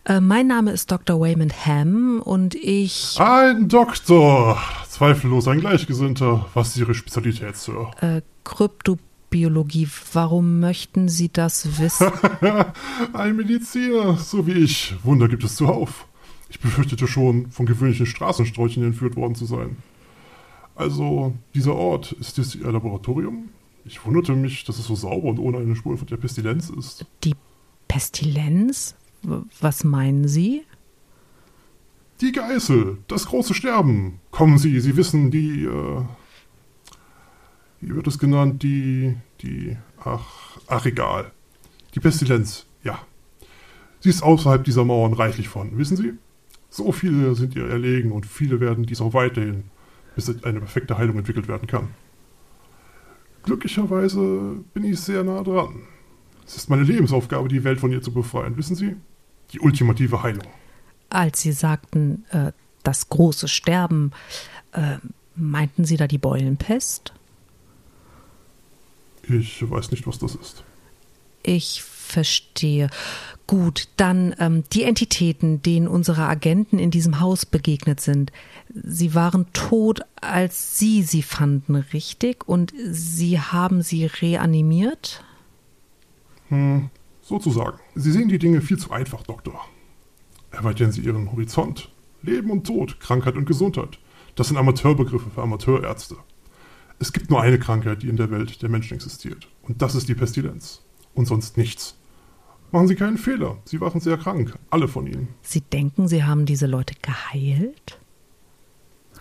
Speaker 1: Äh, mein Name ist Dr. Waymond Ham und ich.
Speaker 3: Ein Doktor! Zweifellos ein Gleichgesinnter. Was ist Ihre Spezialität, Sir?
Speaker 1: Äh, Kryptobiologie. Warum möchten Sie das wissen?
Speaker 3: ein Mediziner, so wie ich. Wunder gibt es zuhauf. Ich befürchtete schon, von gewöhnlichen Straßensträuchen entführt worden zu sein. Also, dieser Ort, ist das Ihr Laboratorium? Ich wunderte mich, dass es so sauber und ohne eine Spur von der Pestilenz ist.
Speaker 1: Die Pestilenz? Was meinen Sie?
Speaker 3: Die Geißel, das große Sterben. Kommen Sie, Sie wissen, die, äh, wie wird es genannt, die, die, ach, ach egal. Die Pestilenz, ja. Sie ist außerhalb dieser Mauern reichlich von, wissen Sie? So viele sind ihr erlegen und viele werden dies auch weiterhin, bis eine perfekte Heilung entwickelt werden kann. Glücklicherweise bin ich sehr nah dran. Es ist meine Lebensaufgabe, die Welt von ihr zu befreien, wissen Sie? die ultimative Heilung.
Speaker 1: Als Sie sagten, äh, das große Sterben, äh, meinten Sie da die Beulenpest?
Speaker 3: Ich weiß nicht, was das ist.
Speaker 1: Ich verstehe. Gut, dann ähm, die Entitäten, denen unsere Agenten in diesem Haus begegnet sind. Sie waren tot, als Sie sie fanden, richtig? Und Sie haben sie reanimiert?
Speaker 3: Hm, Sozusagen. Sie sehen die Dinge viel zu einfach, Doktor. Erweitern Sie Ihren Horizont. Leben und Tod, Krankheit und Gesundheit. Das sind Amateurbegriffe für Amateurärzte. Es gibt nur eine Krankheit, die in der Welt der Menschen existiert. Und das ist die Pestilenz. Und sonst nichts. Machen Sie keinen Fehler. Sie waren sehr krank. Alle von Ihnen.
Speaker 1: Sie denken, Sie haben diese Leute geheilt?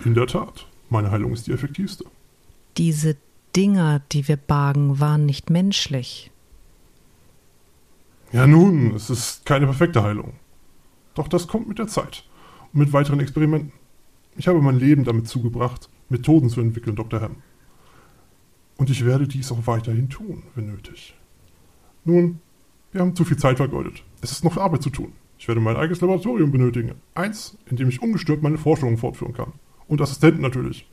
Speaker 3: In der Tat. Meine Heilung ist die effektivste.
Speaker 1: Diese Dinger, die wir bargen, waren nicht menschlich.
Speaker 3: Ja nun, es ist keine perfekte Heilung. Doch das kommt mit der Zeit und mit weiteren Experimenten. Ich habe mein Leben damit zugebracht, Methoden zu entwickeln, Dr. Ham. Und ich werde dies auch weiterhin tun, wenn nötig. Nun, wir haben zu viel Zeit vergeudet. Es ist noch Arbeit zu tun. Ich werde mein eigenes Laboratorium benötigen. Eins, in dem ich ungestört meine Forschungen fortführen kann. Und Assistenten natürlich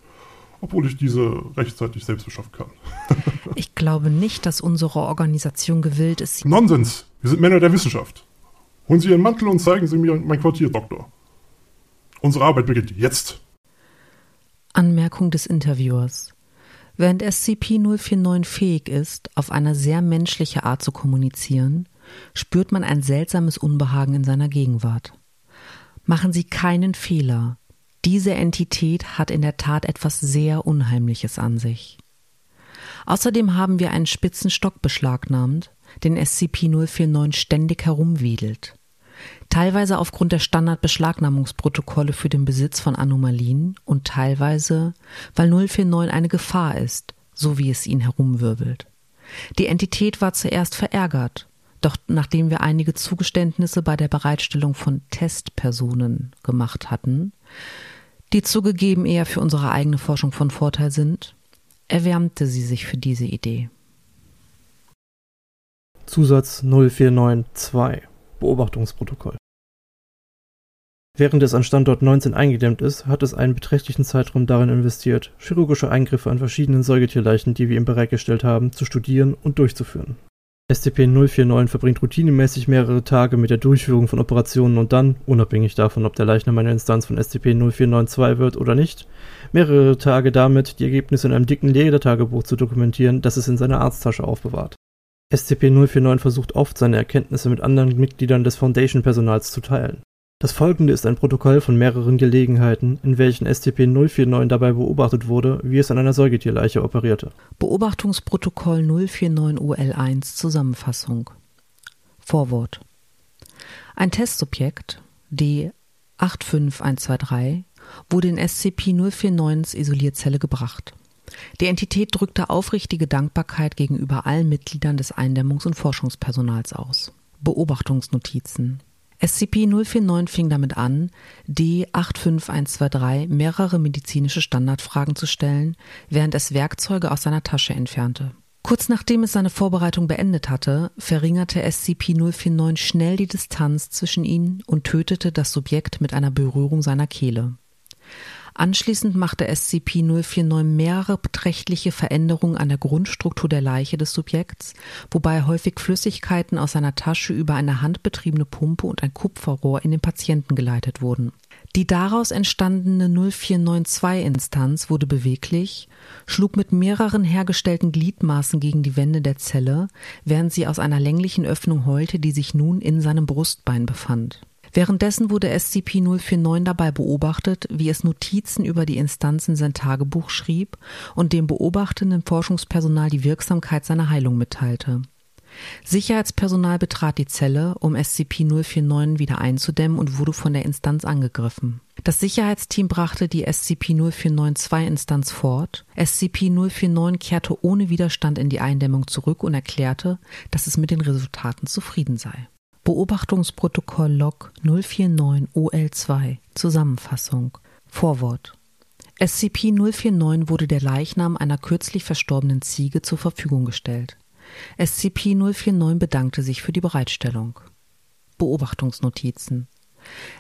Speaker 3: obwohl ich diese rechtzeitig selbst beschaffen kann.
Speaker 1: ich glaube nicht, dass unsere Organisation gewillt ist.
Speaker 3: Nonsens! Wir sind Männer der Wissenschaft. Holen Sie Ihren Mantel und zeigen Sie mir mein Quartier, Doktor. Unsere Arbeit beginnt jetzt.
Speaker 1: Anmerkung des Interviewers. Während SCP-049 fähig ist, auf eine sehr menschliche Art zu kommunizieren, spürt man ein seltsames Unbehagen in seiner Gegenwart. Machen Sie keinen Fehler. Diese Entität hat in der Tat etwas sehr Unheimliches an sich. Außerdem haben wir einen spitzen Stock beschlagnahmt, den SCP-049 ständig herumwedelt. Teilweise aufgrund der Standardbeschlagnahmungsprotokolle für den Besitz von Anomalien und teilweise, weil 049 eine Gefahr ist, so wie es ihn herumwirbelt. Die Entität war zuerst verärgert, doch nachdem wir einige Zugeständnisse bei der Bereitstellung von Testpersonen gemacht hatten, die zugegeben eher für unsere eigene Forschung von Vorteil sind, erwärmte sie sich für diese Idee.
Speaker 2: Zusatz 0492 Beobachtungsprotokoll Während es an Standort 19 eingedämmt ist, hat es einen beträchtlichen Zeitraum darin investiert, chirurgische Eingriffe an verschiedenen Säugetierleichen, die wir ihm bereitgestellt haben, zu studieren und durchzuführen. SCP-049 verbringt routinemäßig mehrere Tage mit der Durchführung von Operationen und dann, unabhängig davon, ob der Leichnam eine Instanz von SCP-0492 wird oder nicht, mehrere Tage damit, die Ergebnisse in einem dicken Ledertagebuch zu dokumentieren, das es in seiner Arzttasche aufbewahrt. SCP-049 versucht oft, seine Erkenntnisse mit anderen Mitgliedern des Foundation-Personals zu teilen. Das folgende ist ein Protokoll von mehreren Gelegenheiten, in welchen SCP-049 dabei beobachtet wurde, wie es an einer Säugetierleiche operierte.
Speaker 1: Beobachtungsprotokoll 049-OL1 Zusammenfassung Vorwort Ein Testsubjekt, D 85123, wurde in SCP-049s Isolierzelle gebracht. Die Entität drückte aufrichtige Dankbarkeit gegenüber allen Mitgliedern des Eindämmungs- und Forschungspersonals aus. Beobachtungsnotizen SCP-049 fing damit an, D85123 mehrere medizinische Standardfragen zu stellen, während es Werkzeuge aus seiner Tasche entfernte. Kurz nachdem es seine Vorbereitung beendet hatte, verringerte SCP-049 schnell die Distanz zwischen ihnen und tötete das Subjekt mit einer Berührung seiner Kehle. Anschließend machte SCP-049 mehrere beträchtliche Veränderungen an der Grundstruktur der Leiche des Subjekts, wobei häufig Flüssigkeiten aus seiner Tasche über eine handbetriebene Pumpe und ein Kupferrohr in den Patienten geleitet wurden. Die daraus entstandene 0492-Instanz wurde beweglich, schlug mit mehreren hergestellten Gliedmaßen gegen die Wände der Zelle, während sie aus einer länglichen Öffnung heulte, die sich nun in seinem Brustbein befand. Währenddessen wurde SCP-049 dabei beobachtet, wie es Notizen über die Instanz in sein Tagebuch schrieb und dem beobachtenden Forschungspersonal die Wirksamkeit seiner Heilung mitteilte. Sicherheitspersonal betrat die Zelle, um SCP-049 wieder einzudämmen und wurde von der Instanz angegriffen. Das Sicherheitsteam brachte die SCP-0492-Instanz fort. SCP-049 kehrte ohne Widerstand in die Eindämmung zurück und erklärte, dass es mit den Resultaten zufrieden sei. Beobachtungsprotokoll Log 049 OL2 Zusammenfassung Vorwort SCP-049 wurde der Leichnam einer kürzlich verstorbenen Ziege zur Verfügung gestellt. SCP-049 bedankte sich für die Bereitstellung. Beobachtungsnotizen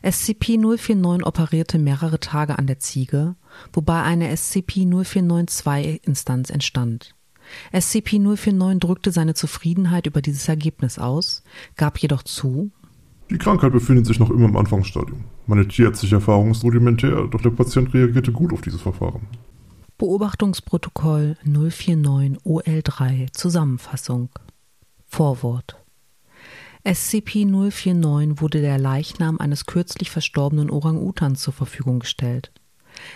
Speaker 1: SCP-049 operierte mehrere Tage an der Ziege, wobei eine SCP-049-2-Instanz entstand. SCP-049 drückte seine Zufriedenheit über dieses Ergebnis aus, gab jedoch zu,
Speaker 3: die Krankheit befindet sich noch immer im Anfangsstadium. Meine tierärztliche Erfahrung ist rudimentär, doch der Patient reagierte gut auf dieses Verfahren.
Speaker 1: Beobachtungsprotokoll 049 OL3 Zusammenfassung Vorwort SCP-049 wurde der Leichnam eines kürzlich verstorbenen Orang-Utans zur Verfügung gestellt.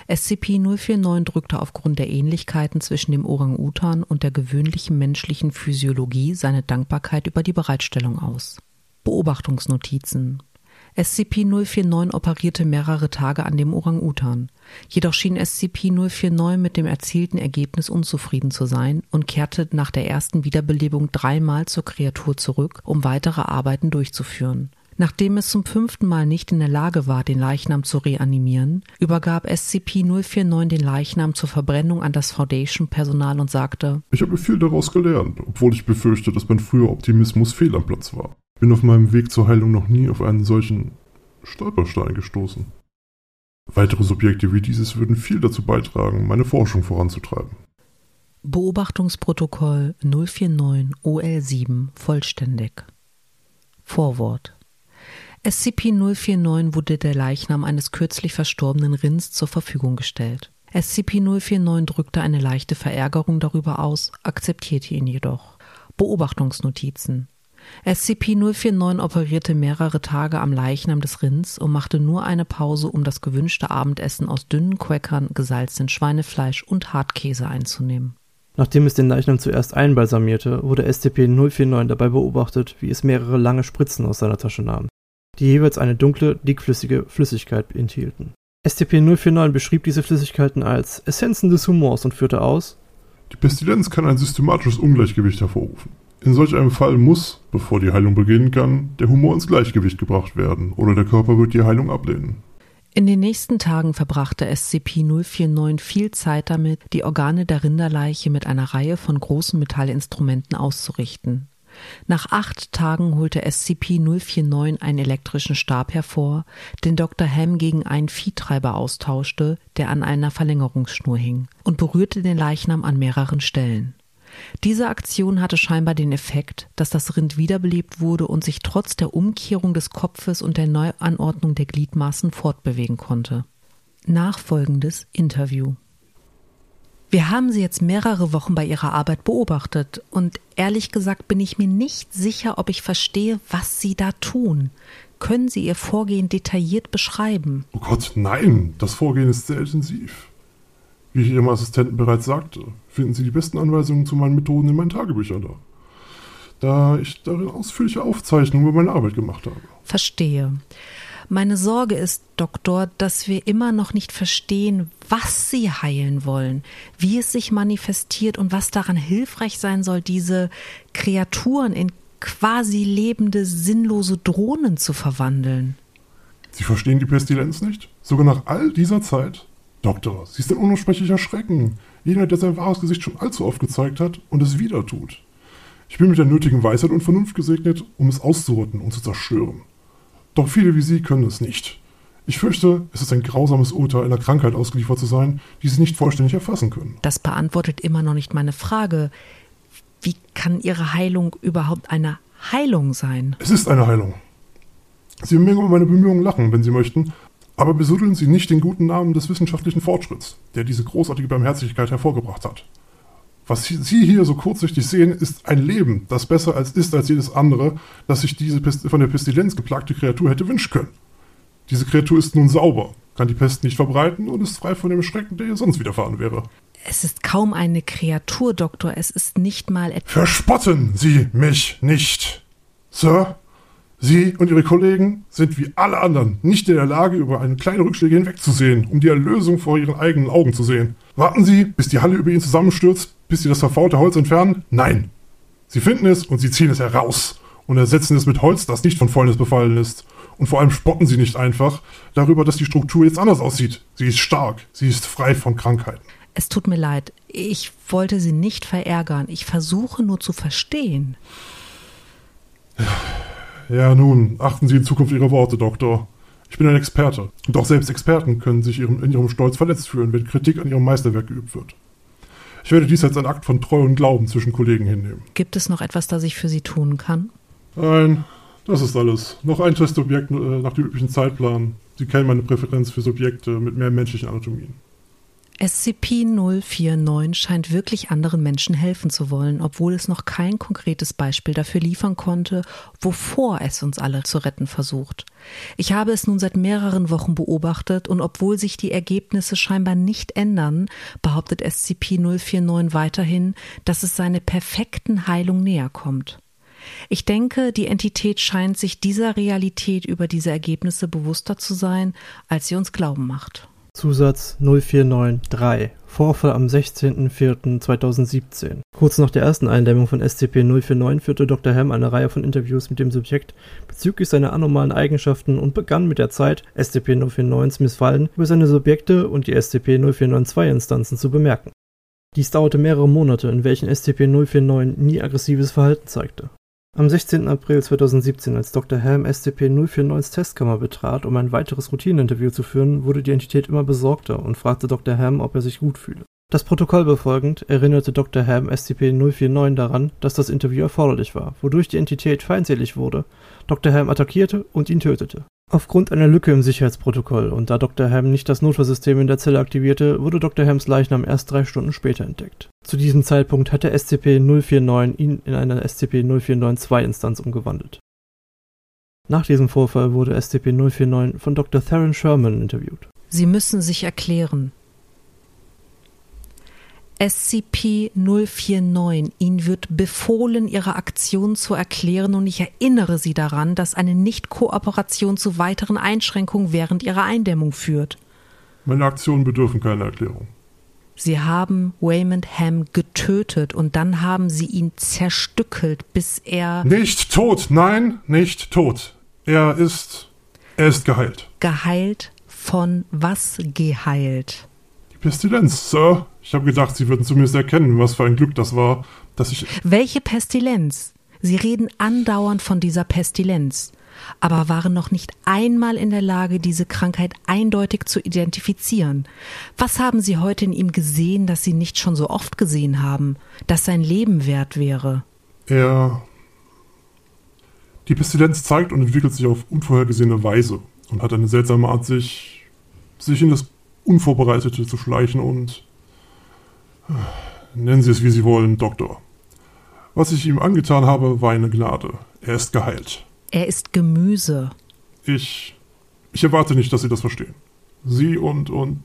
Speaker 1: SCP-049 drückte aufgrund der Ähnlichkeiten zwischen dem Orang-Utan und der gewöhnlichen menschlichen Physiologie seine Dankbarkeit über die Bereitstellung aus. Beobachtungsnotizen SCP-049 operierte mehrere Tage an dem Orang-Utan. Jedoch schien SCP-049 mit dem erzielten Ergebnis unzufrieden zu sein und kehrte nach der ersten Wiederbelebung dreimal zur Kreatur zurück, um weitere Arbeiten durchzuführen. Nachdem es zum fünften Mal nicht in der Lage war, den Leichnam zu reanimieren, übergab SCP-049 den Leichnam zur Verbrennung an das Foundation-Personal und sagte:
Speaker 3: Ich habe viel daraus gelernt, obwohl ich befürchte, dass mein früher Optimismus fehl am Platz war. Bin auf meinem Weg zur Heilung noch nie auf einen solchen Stolperstein gestoßen. Weitere Subjekte wie dieses würden viel dazu beitragen, meine Forschung voranzutreiben.
Speaker 1: Beobachtungsprotokoll 049 OL7 vollständig. Vorwort SCP-049 wurde der Leichnam eines kürzlich verstorbenen Rinds zur Verfügung gestellt. SCP-049 drückte eine leichte Verärgerung darüber aus, akzeptierte ihn jedoch. Beobachtungsnotizen SCP-049 operierte mehrere Tage am Leichnam des Rinds und machte nur eine Pause, um das gewünschte Abendessen aus dünnen Quäckern, gesalzenen Schweinefleisch und Hartkäse einzunehmen.
Speaker 2: Nachdem es den Leichnam zuerst einbalsamierte, wurde SCP-049 dabei beobachtet, wie es mehrere lange Spritzen aus seiner Tasche nahm die jeweils eine dunkle, dickflüssige Flüssigkeit enthielten. SCP-049 beschrieb diese Flüssigkeiten als Essenzen des Humors und führte aus,
Speaker 3: die Pestilenz kann ein systematisches Ungleichgewicht hervorrufen. In solch einem Fall muss, bevor die Heilung beginnen kann, der Humor ins Gleichgewicht gebracht werden, oder der Körper wird die Heilung ablehnen.
Speaker 1: In den nächsten Tagen verbrachte SCP-049 viel Zeit damit, die Organe der Rinderleiche mit einer Reihe von großen Metallinstrumenten auszurichten. Nach acht Tagen holte SCP-049 einen elektrischen Stab hervor, den Dr. Ham gegen einen Viehtreiber austauschte, der an einer Verlängerungsschnur hing, und berührte den Leichnam an mehreren Stellen. Diese Aktion hatte scheinbar den Effekt, dass das Rind wiederbelebt wurde und sich trotz der Umkehrung des Kopfes und der Neuanordnung der Gliedmaßen fortbewegen konnte. Nachfolgendes Interview. Wir haben Sie jetzt mehrere Wochen bei Ihrer Arbeit beobachtet und ehrlich gesagt bin ich mir nicht sicher, ob ich verstehe, was Sie da tun. Können Sie Ihr Vorgehen detailliert beschreiben?
Speaker 3: Oh Gott, nein, das Vorgehen ist sehr intensiv. Wie ich Ihrem Assistenten bereits sagte, finden Sie die besten Anweisungen zu meinen Methoden in meinen Tagebüchern da. Da ich darin ausführliche Aufzeichnungen über meine Arbeit gemacht habe.
Speaker 1: Verstehe. Meine Sorge ist, Doktor, dass wir immer noch nicht verstehen, was Sie heilen wollen, wie es sich manifestiert und was daran hilfreich sein soll, diese Kreaturen in quasi lebende, sinnlose Drohnen zu verwandeln.
Speaker 3: Sie verstehen die Pestilenz nicht? Sogar nach all dieser Zeit? Doktor, sie ist ein unaussprechlicher Schrecken. Jener, der sein wahres Gesicht schon allzu oft gezeigt hat und es wieder tut. Ich bin mit der nötigen Weisheit und Vernunft gesegnet, um es auszurotten und zu zerstören. Doch viele wie Sie können es nicht. Ich fürchte, es ist ein grausames Urteil, einer Krankheit ausgeliefert zu sein, die Sie nicht vollständig erfassen können.
Speaker 1: Das beantwortet immer noch nicht meine Frage. Wie kann Ihre Heilung überhaupt eine Heilung sein?
Speaker 3: Es ist eine Heilung. Sie mögen über meine Bemühungen lachen, wenn Sie möchten, aber besuddeln Sie nicht den guten Namen des wissenschaftlichen Fortschritts, der diese großartige Barmherzigkeit hervorgebracht hat. Was Sie hier so kurzsichtig sehen, ist ein Leben, das besser als ist als jedes andere, das sich diese von der Pestilenz geplagte Kreatur hätte wünschen können. Diese Kreatur ist nun sauber, kann die Pest nicht verbreiten und ist frei von dem Schrecken, der ihr sonst widerfahren wäre.
Speaker 1: Es ist kaum eine Kreatur, Doktor, es ist nicht mal etwas.
Speaker 3: Verspotten Sie mich nicht, Sir. Sie und Ihre Kollegen sind wie alle anderen nicht in der Lage, über eine kleine Rückschläge hinwegzusehen, um die Erlösung vor Ihren eigenen Augen zu sehen. Warten Sie, bis die Halle über Ihnen zusammenstürzt, bis Sie das verfaulte Holz entfernen? Nein. Sie finden es und Sie ziehen es heraus und ersetzen es mit Holz, das nicht von Fäulnis befallen ist. Und vor allem spotten Sie nicht einfach darüber, dass die Struktur jetzt anders aussieht. Sie ist stark, sie ist frei von Krankheiten.
Speaker 1: Es tut mir leid, ich wollte Sie nicht verärgern. Ich versuche nur zu verstehen.
Speaker 3: Ja. Nun, achten Sie in Zukunft Ihre Worte, Doktor. Ich bin ein Experte. Auch selbst Experten können sich ihrem, in ihrem Stolz verletzt fühlen, wenn Kritik an ihrem Meisterwerk geübt wird. Ich werde dies als einen Akt von Treu und Glauben zwischen Kollegen hinnehmen.
Speaker 1: Gibt es noch etwas, das ich für Sie tun kann?
Speaker 3: Nein, das ist alles. Noch ein Testobjekt äh, nach dem üblichen Zeitplan. Sie kennen meine Präferenz für Subjekte mit mehr menschlichen Anatomien.
Speaker 1: SCP-049 scheint wirklich anderen Menschen helfen zu wollen, obwohl es noch kein konkretes Beispiel dafür liefern konnte, wovor es uns alle zu retten versucht. Ich habe es nun seit mehreren Wochen beobachtet und obwohl sich die Ergebnisse scheinbar nicht ändern, behauptet SCP-049 weiterhin, dass es seiner perfekten Heilung näher kommt. Ich denke, die Entität scheint sich dieser Realität über diese Ergebnisse bewusster zu sein, als sie uns glauben macht.
Speaker 2: Zusatz 0493 Vorfall am 16.04.2017 Kurz nach der ersten Eindämmung von SCP-049 führte Dr. Ham eine Reihe von Interviews mit dem Subjekt bezüglich seiner anormalen Eigenschaften und begann mit der Zeit, SCP-049s Missfallen über seine Subjekte und die SCP-0492-Instanzen zu bemerken. Dies dauerte mehrere Monate, in welchen SCP-049 nie aggressives Verhalten zeigte. Am 16. April 2017, als Dr. Ham SCP-049s Testkammer betrat, um ein weiteres Routineinterview zu führen, wurde die Entität immer besorgter und fragte Dr. Ham, ob er sich gut fühle. Das Protokoll befolgend erinnerte Dr. Ham SCP-049 daran, dass das Interview erforderlich war, wodurch die Entität feindselig wurde, Dr. Ham attackierte und ihn tötete. Aufgrund einer Lücke im Sicherheitsprotokoll und da Dr. Ham nicht das Notfallsystem in der Zelle aktivierte, wurde Dr. Hams Leichnam erst drei Stunden später entdeckt. Zu diesem Zeitpunkt hatte SCP-049 ihn in eine SCP-0492-Instanz umgewandelt. Nach diesem Vorfall wurde SCP-049 von Dr. Theron Sherman interviewt.
Speaker 1: Sie müssen sich erklären. SCP-049. Ihnen wird befohlen, Ihre Aktion zu erklären und ich erinnere Sie daran, dass eine Nicht-Kooperation zu weiteren Einschränkungen während Ihrer Eindämmung führt.
Speaker 3: Meine Aktionen bedürfen keiner Erklärung.
Speaker 1: Sie haben Waymond Ham getötet und dann haben Sie ihn zerstückelt, bis er.
Speaker 3: Nicht tot, nein, nicht tot. Er ist. Er ist geheilt.
Speaker 1: Geheilt von was geheilt?
Speaker 3: Die Pestilenz, Sir. Ich habe gedacht, Sie würden zumindest erkennen, was für ein Glück das war, dass ich.
Speaker 1: Welche Pestilenz? Sie reden andauernd von dieser Pestilenz, aber waren noch nicht einmal in der Lage, diese Krankheit eindeutig zu identifizieren. Was haben Sie heute in ihm gesehen, das Sie nicht schon so oft gesehen haben, das sein Leben wert wäre?
Speaker 3: Er. Die Pestilenz zeigt und entwickelt sich auf unvorhergesehene Weise und hat eine seltsame Art, sich, sich in das Unvorbereitete zu schleichen und. Nennen Sie es, wie Sie wollen, Doktor. Was ich ihm angetan habe, war eine Gnade. Er ist geheilt.
Speaker 1: Er ist Gemüse.
Speaker 3: Ich. Ich erwarte nicht, dass Sie das verstehen. Sie und, und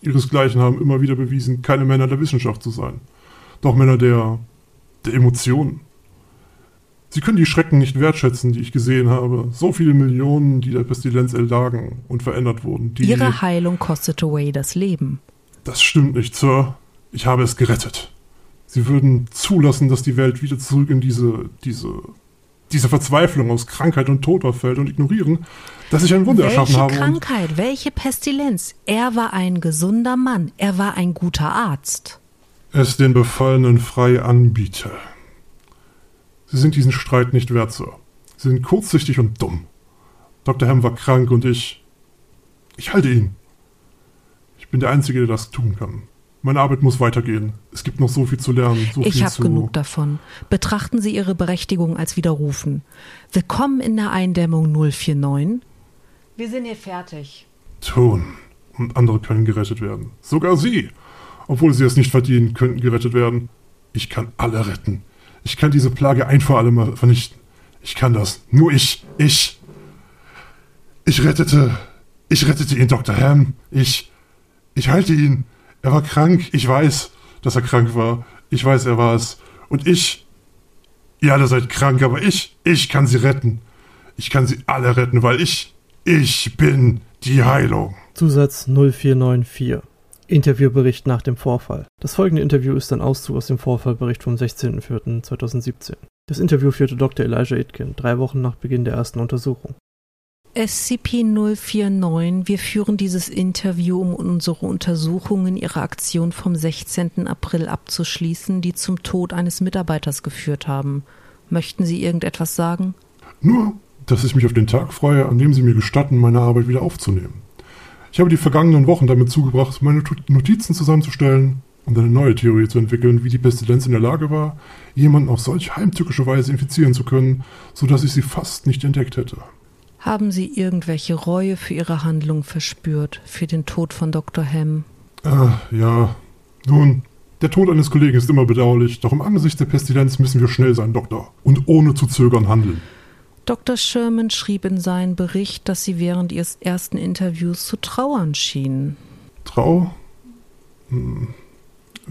Speaker 3: Ihresgleichen haben immer wieder bewiesen, keine Männer der Wissenschaft zu sein. Doch Männer der. der Emotionen. Sie können die Schrecken nicht wertschätzen, die ich gesehen habe. So viele Millionen, die der Pestilenz erlagen und verändert wurden. Die,
Speaker 1: Ihre Heilung kostete Way das Leben.
Speaker 3: Das stimmt nicht, Sir. Ich habe es gerettet. Sie würden zulassen, dass die Welt wieder zurück in diese, diese, diese Verzweiflung aus Krankheit und Tod verfällt und ignorieren, dass ich ein Wunder
Speaker 1: welche
Speaker 3: erschaffen habe.
Speaker 1: Welche Krankheit, welche Pestilenz? Er war ein gesunder Mann. Er war ein guter Arzt.
Speaker 3: Es den Befallenen frei anbiete. Sie sind diesen Streit nicht wert, Sir. Sie sind kurzsichtig und dumm. Dr. Ham war krank und ich. Ich halte ihn. Ich bin der Einzige, der das tun kann. Meine Arbeit muss weitergehen. Es gibt noch so viel zu lernen. So
Speaker 1: ich
Speaker 3: habe
Speaker 1: genug davon. Betrachten Sie Ihre Berechtigung als widerrufen. Willkommen in der Eindämmung 049. Wir sind hier fertig.
Speaker 3: Tun. Und andere können gerettet werden. Sogar Sie. Obwohl Sie es nicht verdienen, könnten gerettet werden. Ich kann alle retten. Ich kann diese Plage ein für alle Mal vernichten. Ich kann das. Nur ich. Ich. Ich rettete. Ich rettete ihn, Dr. Ham. Ich. Ich halte ihn. Er war krank. Ich weiß, dass er krank war. Ich weiß, er war es. Und ich. Ihr alle seid krank, aber ich. Ich kann sie retten. Ich kann sie alle retten, weil ich. Ich bin die Heilung.
Speaker 2: Zusatz 0494. Interviewbericht nach dem Vorfall. Das folgende Interview ist ein Auszug aus dem Vorfallbericht vom 16.04.2017. Das Interview führte Dr. Elijah Itkin, drei Wochen nach Beginn der ersten Untersuchung.
Speaker 1: SCP-049, wir führen dieses Interview, um unsere Untersuchungen Ihrer Aktion vom 16. April abzuschließen, die zum Tod eines Mitarbeiters geführt haben. Möchten Sie irgendetwas sagen?
Speaker 3: Nur, dass ich mich auf den Tag freue, an dem Sie mir gestatten, meine Arbeit wieder aufzunehmen. Ich habe die vergangenen Wochen damit zugebracht, meine Notizen zusammenzustellen und eine neue Theorie zu entwickeln, wie die Pestilenz in der Lage war, jemanden auf solch heimtückische Weise infizieren zu können, so dass ich sie fast nicht entdeckt hätte.
Speaker 1: Haben Sie irgendwelche Reue für Ihre Handlung verspürt, für den Tod von Dr. Ham?
Speaker 3: Ah, ja. Nun, der Tod eines Kollegen ist immer bedauerlich, doch im Angesicht der Pestilenz müssen wir schnell sein, Doktor, und ohne zu zögern handeln.
Speaker 1: Dr. Sherman schrieb in seinen Bericht, dass Sie während Ihres ersten Interviews zu trauern schienen.
Speaker 3: Trauer? Hm,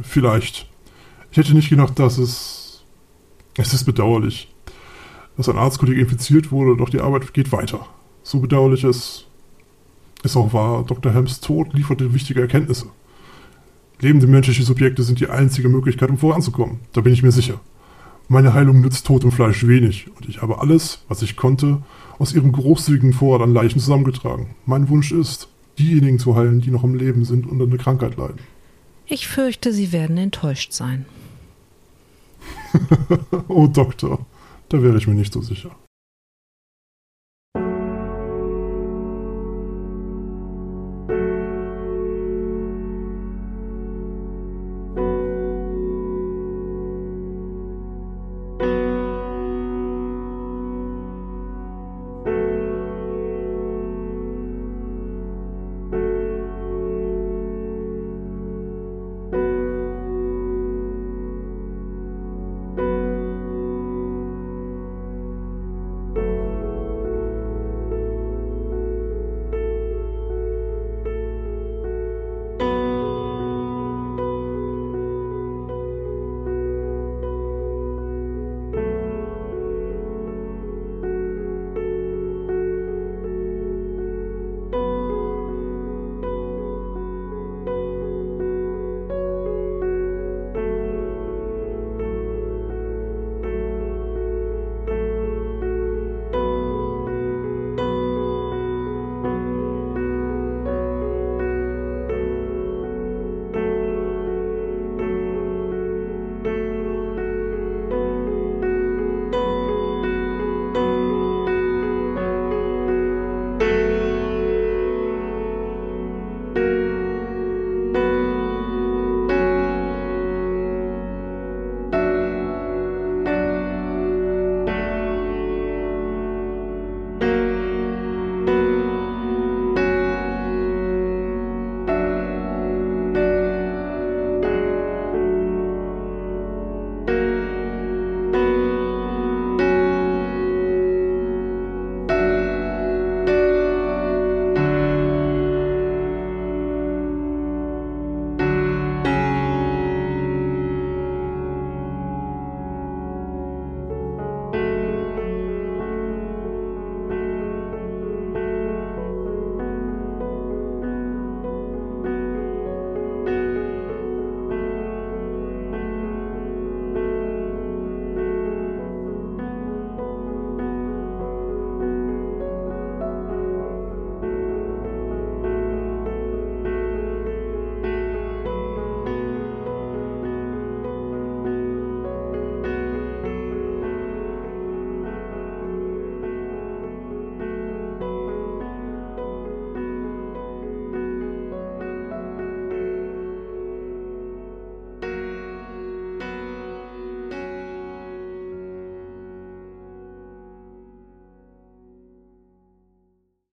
Speaker 3: vielleicht. Ich hätte nicht gedacht, dass es. Es ist bedauerlich, dass ein Arztkollege infiziert wurde, doch die Arbeit geht weiter. So bedauerlich es, es auch war, Dr. Hams Tod lieferte wichtige Erkenntnisse. Lebende menschliche Subjekte sind die einzige Möglichkeit, um voranzukommen. Da bin ich mir sicher. Meine Heilung nützt totem Fleisch wenig und ich habe alles, was ich konnte, aus ihrem großzügigen Vorrat an Leichen zusammengetragen. Mein Wunsch ist, diejenigen zu heilen, die noch im Leben sind und an der Krankheit leiden.
Speaker 1: Ich fürchte, Sie werden enttäuscht sein.
Speaker 3: oh, Doktor, da wäre ich mir nicht so sicher.